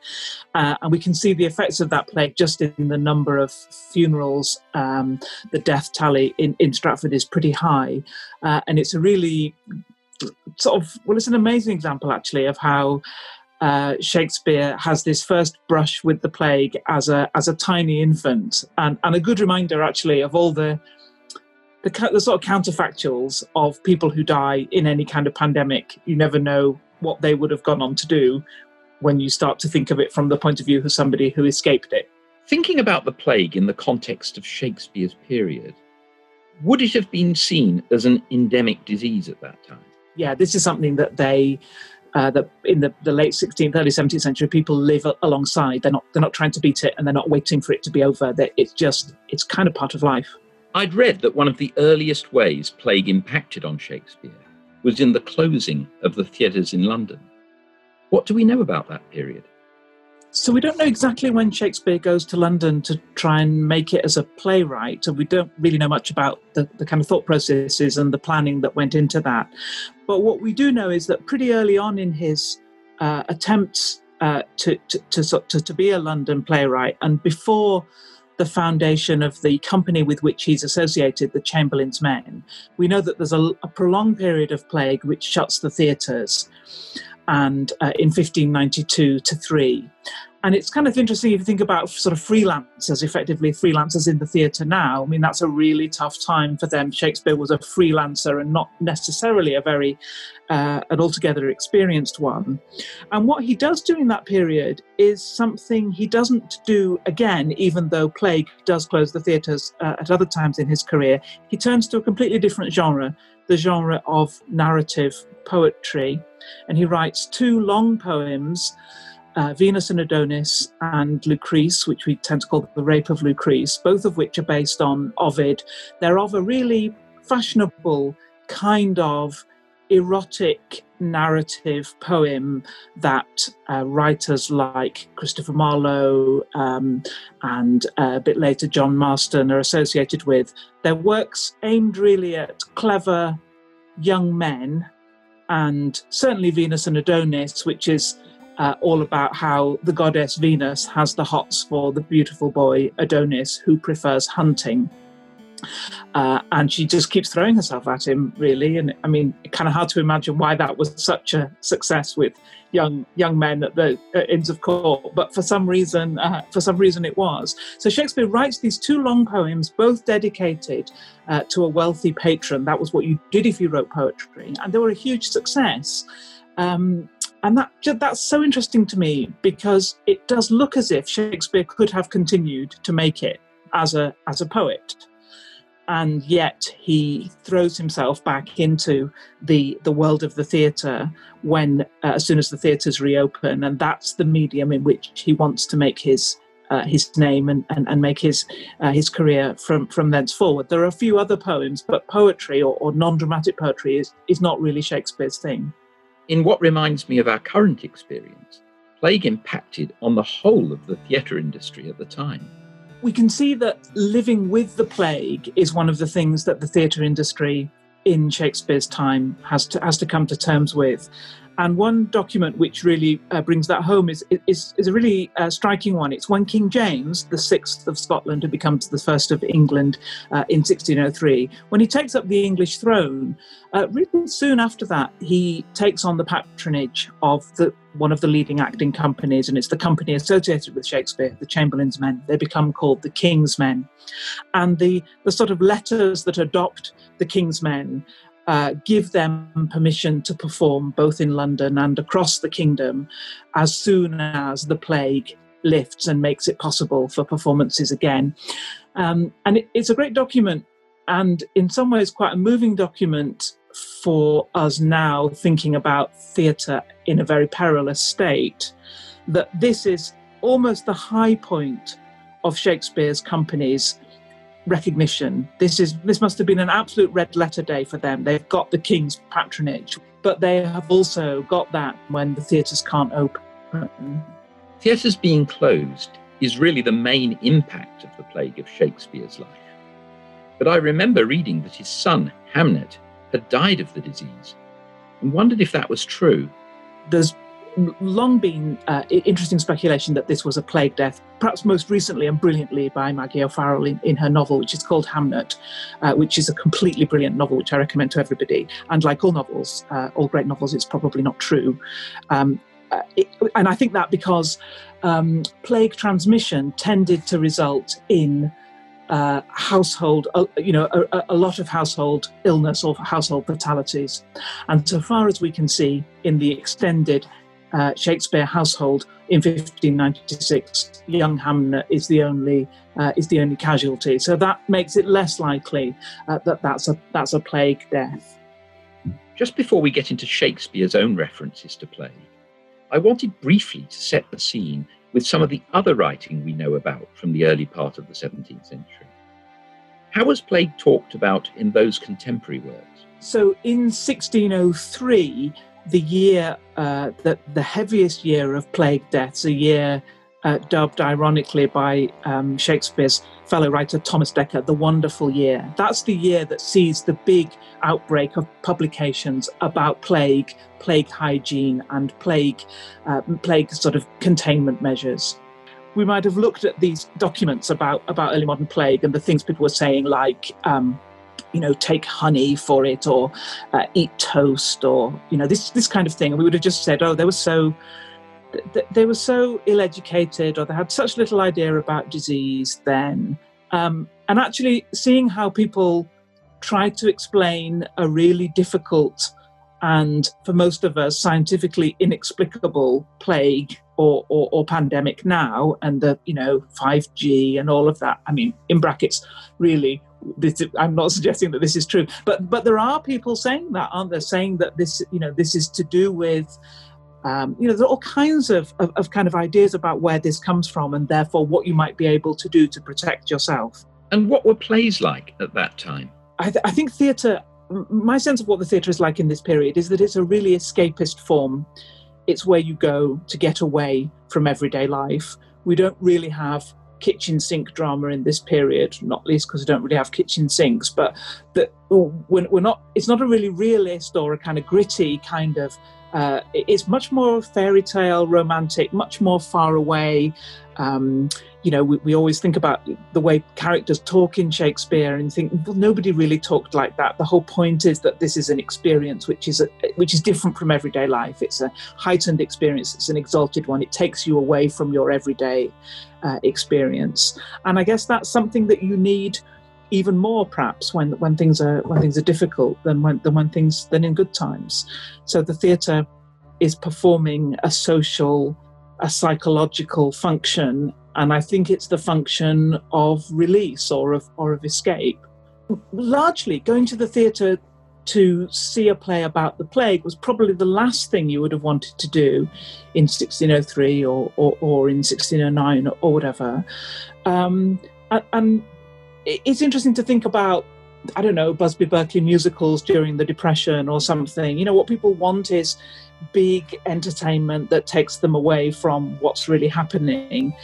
uh, and we can see the effects of that plague just in the number of funerals. Um, the death tally in, in Stratford is pretty high, uh, and it's a really sort of well, it's an amazing example actually of how uh, Shakespeare has this first brush with the plague as a as a tiny infant, and and a good reminder actually of all the the, the sort of counterfactuals of people who die in any kind of pandemic. You never know what they would have gone on to do when you start to think of it from the point of view of somebody who escaped it. Thinking about the plague in the context of Shakespeare's period, would it have been seen as an endemic disease at that time? Yeah, this is something that they uh, that in the, the late 16th, early 17th century, people live alongside. They're not they're not trying to beat it, and they're not waiting for it to be over. They're, it's just it's kind of part of life. I'd read that one of the earliest ways plague impacted on Shakespeare was in the closing of the theatres in London. What do we know about that period? So we don't know exactly when Shakespeare goes to London to try and make it as a playwright, and we don't really know much about the, the kind of thought processes and the planning that went into that. But what we do know is that pretty early on in his uh, attempts uh, to, to, to, to, be a London playwright, and before the foundation of the company with which he's associated, the Chamberlain's Men, we know that there's a, a prolonged period of plague which shuts the theatres and uh, in 1592 to 3 and it's kind of interesting if you think about sort of freelancers effectively freelancers in the theatre now. I mean that's a really tough time for them. Shakespeare was a freelancer and not necessarily a very uh, an altogether experienced one. And what he does during that period is something he doesn't do again even though plague does close the theatres uh, at other times in his career. He turns to a completely different genre the genre of narrative poetry and he writes two long poems. Uh, Venus and Adonis and Lucrece, which we tend to call the Rape of Lucrece, both of which are based on Ovid. They're of a really fashionable kind of erotic narrative poem that uh, writers like Christopher Marlowe um, and uh, a bit later John Marston are associated with. They're works aimed really at clever young men and certainly Venus and Adonis, which is uh, all about how the goddess Venus has the hots for the beautiful boy Adonis, who prefers hunting. Uh, and she just keeps throwing herself at him, really. And I mean, kind of hard to imagine why that was such a success with young young men at the at Inns of Court. But for some reason, uh, for some reason, it was. So Shakespeare writes these two long poems, both dedicated uh, to a wealthy patron. That was what you did if you wrote poetry, and they were a huge success. Um, and that that's so interesting to me because it does look as if Shakespeare could have continued to make it as a as a poet and yet he throws himself back into the the world of the theatre when uh, as soon as the theatres reopen and that's the medium in which he wants to make his uh, his name and, and, and make his uh, his career from from thence forward. There are a few other poems, but poetry or, or non-dramatic poetry is, is not really Shakespeare's thing. In what reminds me of our current experience, plague impacted on the whole of the theatre industry at the time we can see that living with the plague is one of the things that the theatre industry in Shakespeare's time has to has to come to terms with. And one document which really uh, brings that home is, is, is a really uh, striking one. It's when King James, the sixth of Scotland, who becomes the first of England uh, in 1603, when he takes up the English throne, uh, really soon after that, he takes on the patronage of the, one of the leading acting companies, and it's the company associated with Shakespeare, the Chamberlain's Men. They become called the King's Men. And the, the sort of letters that adopt the King's Men uh, give them permission to perform both in London and across the kingdom as soon as the plague lifts and makes it possible for performances again. Um, and it, it's a great document and, in some ways, quite a moving document for us now thinking about theatre in a very perilous state. That this is almost the high point of Shakespeare's company's recognition. This is this must have been an absolute red letter day for them. They've got the king's patronage, but they have also got that when the theatres can't open. Theatres being closed is really the main impact of the plague of Shakespeare's life. But I remember reading that his son, Hamnet, had died of the disease and wondered if that was true. There's long been uh, interesting speculation that this was a plague death, perhaps most recently and brilliantly by Maggie O'Farrell in, in her novel, which is called Hamnet, uh, which is a completely brilliant novel, which I recommend to everybody. And like all novels, uh, all great novels, it's probably not true. Um, uh, it, and I think that because um, plague transmission tended to result in uh, household, uh, you know, a, a, lot of household illness or household fatalities. And so far as we can see in the extended uh, Shakespeare household in 1596, young Hamnet is the only uh, is the only casualty. So that makes it less likely uh, that that's a that's a plague death. Just before we get into Shakespeare's own references to plague, I wanted briefly to set the scene with some of the other writing we know about from the early part of the 17th century. How was plague talked about in those contemporary works? So in 1603, the year uh, that the heaviest year of plague deaths, a year uh, dubbed ironically by um, Shakespeare's fellow writer Thomas Dekker, The Wonderful Year. That's the year that sees the big outbreak of publications about plague, plague hygiene, and plague, uh, plague sort of containment measures. We might have looked at these documents about, about early modern plague and the things people were saying, like, um, you know, take honey for it or uh, eat toast or, you know, this, this kind of thing. And we would have just said, oh, they were so they were so ill-educated or they had such little idea about disease then um, and actually seeing how people try to explain a really difficult and for most of us scientifically inexplicable plague or, or, or, pandemic now and the you know 5g and all of that i mean in brackets really this, i'm not suggesting that this is true but but there are people saying that aren't there saying that this you know this is to do with um, you know, there are all kinds of, of, of, kind of ideas about where this comes from and therefore what you might be able to do to protect yourself. And what were plays like at that time? I, th- I think theatre, my sense of what the theatre is like in this period is that it's a really escapist form. It's where you go to get away from everyday life. We don't really have kitchen sink drama in this period, not least because we don't really have kitchen sinks, but that we're, we're not, it's not a really realist or a kind of gritty kind of uh, it's much more fairy tale, romantic, much more far away. Um, you know, we, we, always think about the way characters talk in Shakespeare and think, well, nobody really talked like that. The whole point is that this is an experience which is a, which is different from everyday life. It's a heightened experience. It's an exalted one. It takes you away from your everyday uh, experience. And I guess that's something that you need even more perhaps when when things are when things are difficult than when than when things than in good times. So the theatre is performing a social, a psychological function, and I think it's the function of release or of or of escape. Largely, going to the theatre to see a play about the plague was probably the last thing you would have wanted to do in 1603 or, or, or in 1609 or whatever. Um, and, and it's interesting to think about I don't know, Busby Berkeley musicals during the Depression or something. You know, what people want is big entertainment that takes them away from what's really happening.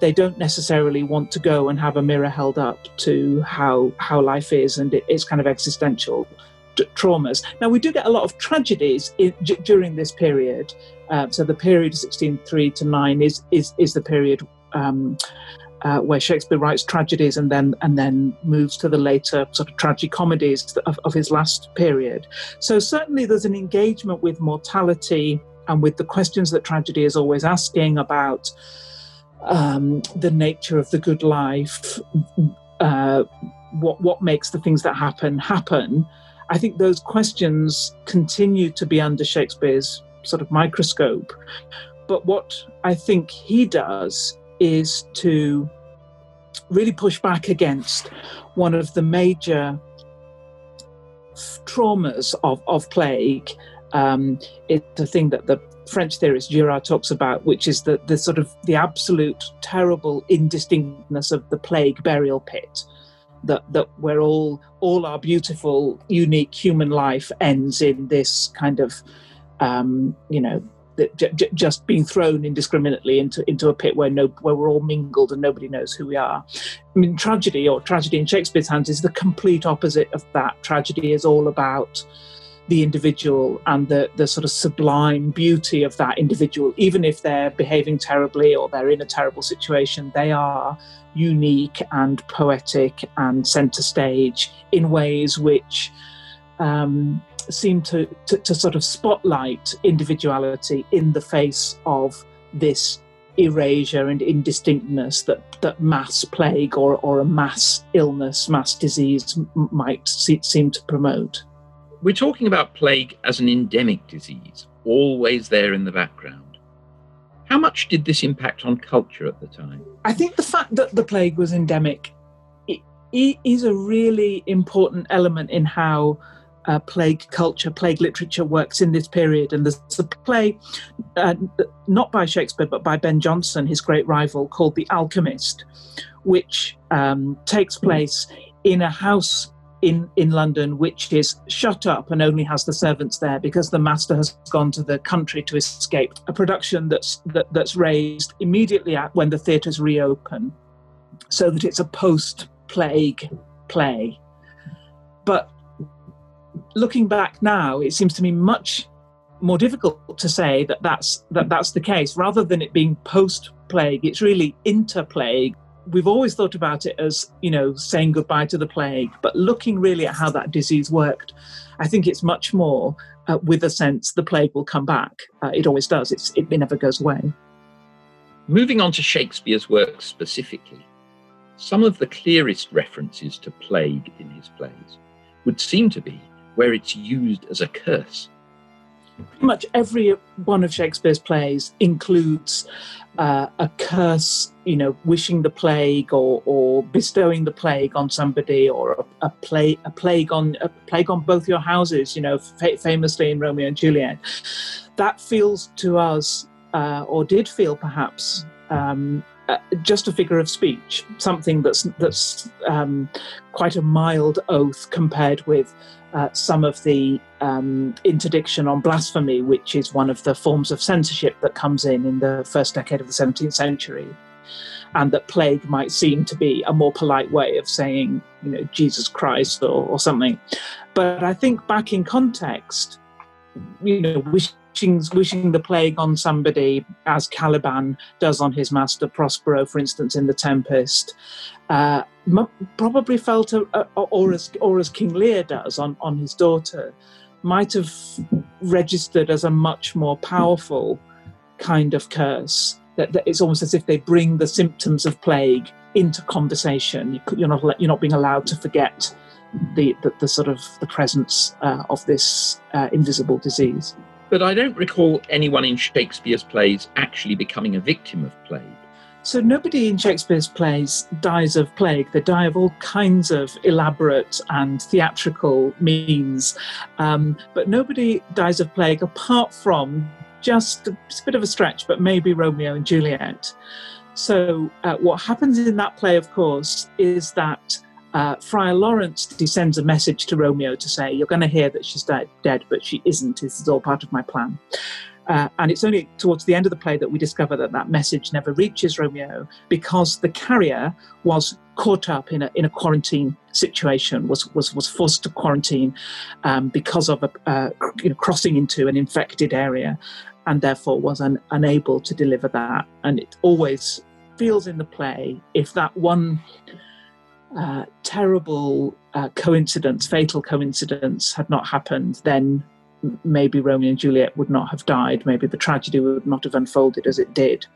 They don't necessarily want to go and have a mirror held up to how how life is, and it's kind of existential t- traumas. Now, we do get a lot of tragedies in, d- during this period. Uh, so the period 1603 to 9 is is is the period um, uh, where Shakespeare writes tragedies and then and then moves to the later sort of tragic comedies of, of his last period. So certainly there's an engagement with mortality and with the questions that tragedy is always asking about um, the nature of the good life, uh, what what makes the things that happen happen. I think those questions continue to be under Shakespeare's sort of microscope. But what I think he does is to really push back against one of the major traumas of, of plague. Um, it's a thing that the French theorist Girard talks about, which is the, the sort of the absolute terrible indistinctness of the plague burial pit. that that where all all our beautiful, unique human life ends in this kind of, um, you know, j- j- just being thrown indiscriminately into into a pit where no where we're all mingled and nobody knows who we are. I mean, tragedy or tragedy in Shakespeare's hands is the complete opposite of that. Tragedy is all about the individual and the, the sort of sublime beauty of that individual, even if they're behaving terribly or they're in a terrible situation, they are unique and poetic and center stage in ways which um, seem to, to, to sort of spotlight individuality in the face of this erasure and indistinctness that, that mass plague or, or a mass illness, mass disease might see, seem to promote. We're talking about plague as an endemic disease, always there in the background. How much did this impact on culture at the time? I think the fact that the plague was endemic is a really important element in how uh, plague culture, plague literature works in this period. And there's a play, uh, not by Shakespeare, but by Ben Jonson, his great rival, called The Alchemist, which um, takes place in a house in, in London, which is shut up and only has the servants there because the master has gone to the country to escape. A production that's that, that's raised immediately at when the theatres reopen, so that it's a post-plague play. But looking back now, it seems to me much more difficult to say that that's that that's the case. Rather than it being post-plague, it's really inter-plague we've always thought about it as you know saying goodbye to the plague but looking really at how that disease worked i think it's much more uh, with a sense the plague will come back. Uh, it always does. It's, it, never goes away. Moving on to shakespeare's work specifically some of the clearest references to plague in his plays would seem to be where it's used as a curse Pretty much every one of Shakespeare's plays includes uh, a curse, you know, wishing the plague or, or bestowing the plague on somebody, or a, a, play, a plague on a plague on both your houses. You know, fa- famously in Romeo and Juliet. That feels to us, uh, or did feel perhaps, um, just a figure of speech, something that's that's um, quite a mild oath compared with uh, some of the um, interdiction on blasphemy, which is one of the forms of censorship that comes in in the first decade of the 17th century. And that plague might seem to be a more polite way of saying, you know, Jesus Christ or, or something. But I think back in context, you know, wishing, wishing the plague on somebody, as Caliban does on his master Prospero, for instance, in The Tempest, uh, probably felt, a, a, or, as, or as King Lear does on, on his daughter, might have registered as a much more powerful kind of curse. That, that it's almost as if they bring the symptoms of plague into conversation. You, are not you're not being allowed to forget the, the, the sort of the presence uh, of this uh, invisible disease. But I don't recall anyone in Shakespeare's plays actually becoming a victim of plague. So nobody in Shakespeare's plays dies of plague. They die of all kinds of elaborate and theatrical means, um, but nobody dies of plague apart from just a bit of a stretch, but maybe Romeo and Juliet. So uh, what happens in that play, of course, is that uh, Friar Lawrence sends a message to Romeo to say, "You're going to hear that she's dead, but she isn't. This is all part of my plan." Uh, and it's only towards the end of the play that we discover that that message never reaches Romeo because the carrier was caught up in a, in a quarantine situation, was, was, was forced to quarantine um, because of a, you know, crossing into an infected area and therefore was un, unable to deliver that. And it always feels in the play if that one uh, terrible uh, coincidence, fatal coincidence, had not happened, then maybe Romeo and Juliet would not have died, maybe the tragedy would not have unfolded as it did.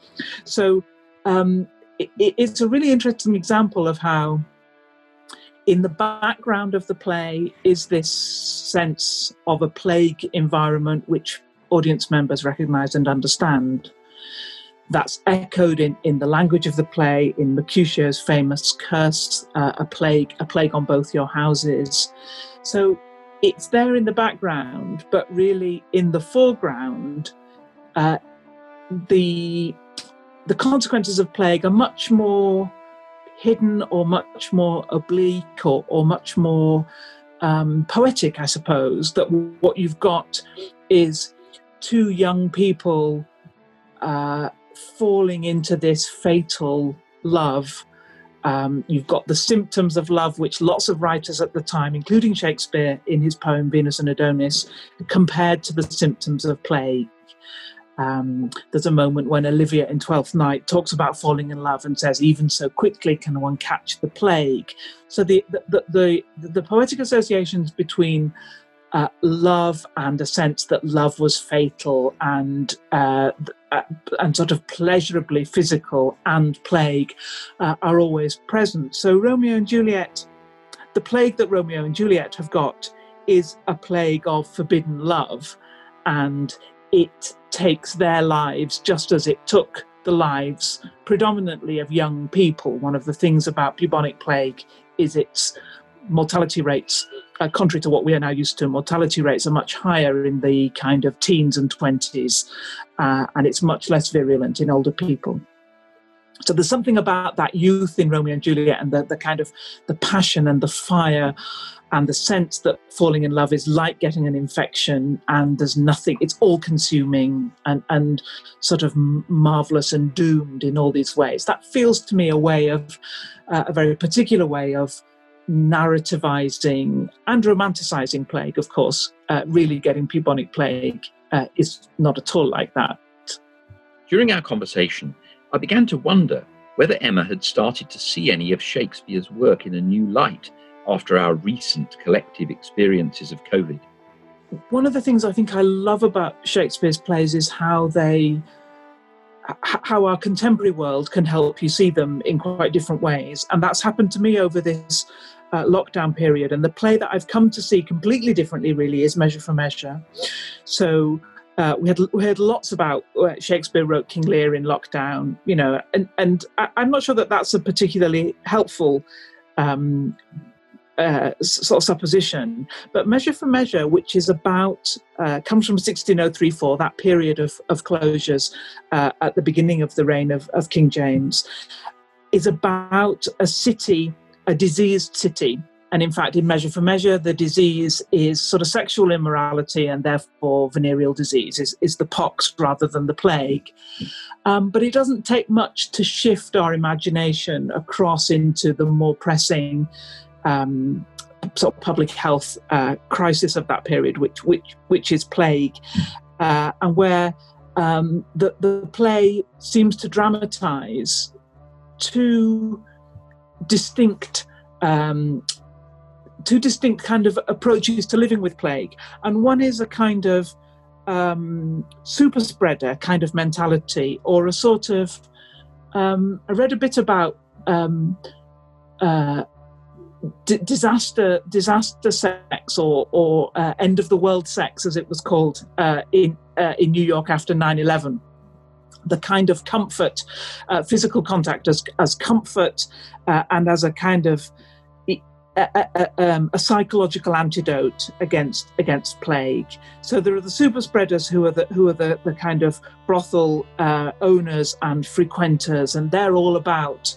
So um, it, it's a really interesting example of how, in the background of the play, is this sense of a plague environment which audience members recognize and understand. That's echoed in, in the language of the play, in Mercutio's famous curse, uh, a plague, a plague on both your houses. So it's there in the background, but really in the foreground, uh, the the consequences of plague are much more hidden or much more oblique or, or much more um, poetic, I suppose, that what you've got is two young people uh, falling into this fatal love. Um, you've got the symptoms of love, which lots of writers at the time, including Shakespeare in his poem Venus and Adonis, compared to the symptoms of plague. Um, there's a moment when Olivia in Twelfth Night talks about falling in love and says, "Even so quickly can one catch the plague." So the the the, the, the poetic associations between uh, love and a sense that love was fatal and uh, uh, and sort of pleasurably physical and plague uh, are always present. So Romeo and Juliet, the plague that Romeo and Juliet have got is a plague of forbidden love, and it takes their lives just as it took the lives predominantly of young people. One of the things about bubonic plague is its mortality rates, uh, contrary to what we are now used to, mortality rates are much higher in the kind of teens and 20s, uh, and it's much less virulent in older people. So there's something about that youth in Romeo and Juliet and the, the kind of the passion and the fire and the sense that falling in love is like getting an infection and there's nothing it's all consuming and and sort of marvelous and doomed in all these ways that feels to me a way of uh, a very particular way of narrativizing and romanticizing plague of course uh, really getting bubonic plague uh, is not at all like that during our conversation i began to wonder whether emma had started to see any of shakespeare's work in a new light after our recent collective experiences of COVID. One of the things I think I love about Shakespeare's plays is how they how our contemporary world can help you see them in quite different ways. And that's happened to me over this uh, lockdown period. And the play that i've come to see completely differently really is measure for measure. So uh, we had we heard lots about uh, Shakespeare wrote King Lear in lockdown, you know, and and I, am not sure that that's a particularly helpful um, uh, sort of supposition. But Measure for Measure, which is about, uh, comes from 16034, that period of, of closures uh, at the beginning of the reign of, of King James, is about a city, a diseased city. And in fact, in Measure for Measure, the disease is sort of sexual immorality and therefore venereal disease, is, is the pox rather than the plague. Um, but it doesn't take much to shift our imagination across into the more pressing um, sort of public health uh, crisis of that period, which which which is plague, uh, and where um, the the play seems to dramatise two distinct. Um, two distinct kind of approaches to living with plague, and one is a kind of um, super spreader kind of mentality, or a sort of um, I read a bit about um, uh, d- disaster disaster sex or or uh, end of the world sex as it was called uh, in uh, in New York after 9/11 the kind of comfort uh, physical contact as as comfort uh, and as a kind of a, a, um, a, psychological antidote against against plague. So there are the super spreaders who are the who are the, the kind of brothel uh, owners and frequenters, and they're all about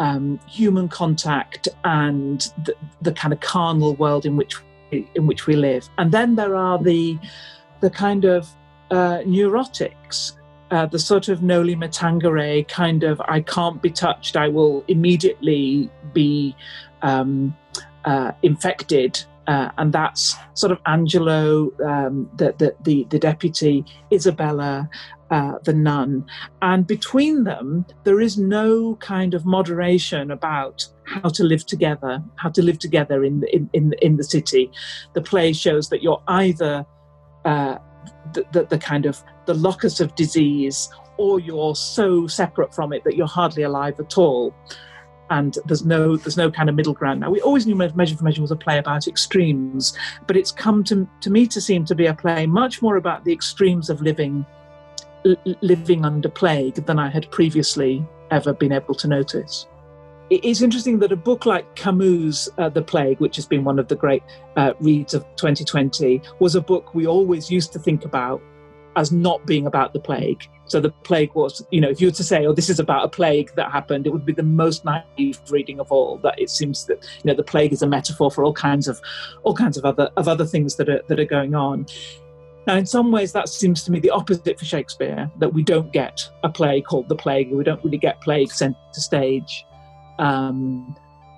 um, human contact and the, the, kind of carnal world in which we, in which we live. And then there are the the kind of uh, neurotics, uh, the sort of noli me tangere kind of I can't be touched, I will immediately be um, uh, infected. Uh, and that's sort of Angelo, um, the, the, the, the, deputy, Isabella, uh, the nun. And between them, there is no kind of moderation about how to live together, how to live together in, in, in, in the city. The play shows that you're either uh, the, the, the kind of the locus of disease or you're so separate from it that you're hardly alive at all and there's no there's no kind of middle ground now we always knew measure for measure was a play about extremes but it's come to, to me to seem to be a play much more about the extremes of living living under plague than I had previously ever been able to notice. It's interesting that a book like Camus' uh, The Plague, which has been one of the great uh, reads of 2020, was a book we always used to think about as not being about the plague. So the plague was, you know, if you were to say, "Oh, this is about a plague that happened," it would be the most naive reading of all. That it seems that you know the plague is a metaphor for all kinds of, all kinds of other of other things that are that are going on. Now, in some ways, that seems to me the opposite for Shakespeare. That we don't get a play called the plague. We don't really get plague sent to stage. Um,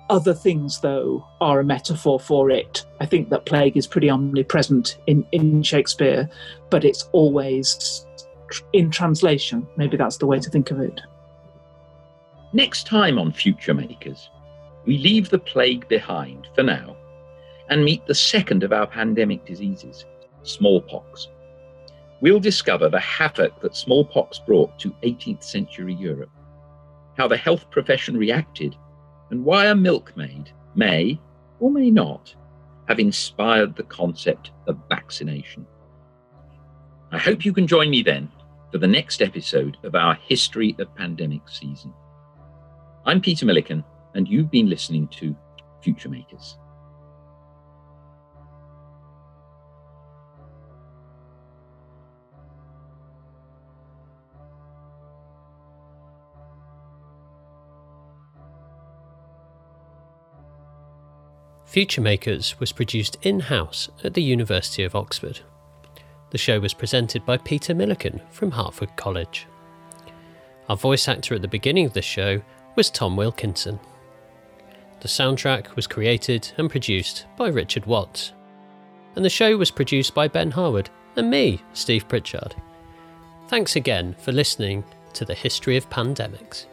other things, though, are a metaphor for it. I think that plague is pretty omnipresent in, in Shakespeare, but it's always in translation. Maybe that's the way to think of it. Next time on Futuremakers, we leave the plague behind for now and meet the second of our pandemic diseases, smallpox. We'll discover the havoc that smallpox brought to 18th century Europe, how the health profession reacted, and why a milkmaid may or may not have inspired the concept of vaccination. I hope you can join me then for the next episode of our History of Pandemic season. I'm Peter Millican, and you've been listening to Futuremakers. Future Makers was produced in house at the University of Oxford. The show was presented by Peter Millican from Hertford College. Our voice actor at the beginning of the show was Tom Wilkinson. The soundtrack was created and produced by Richard Watts. And the show was produced by Ben Harwood and me, Steve Pritchard. Thanks again for listening to the History of Pandemics.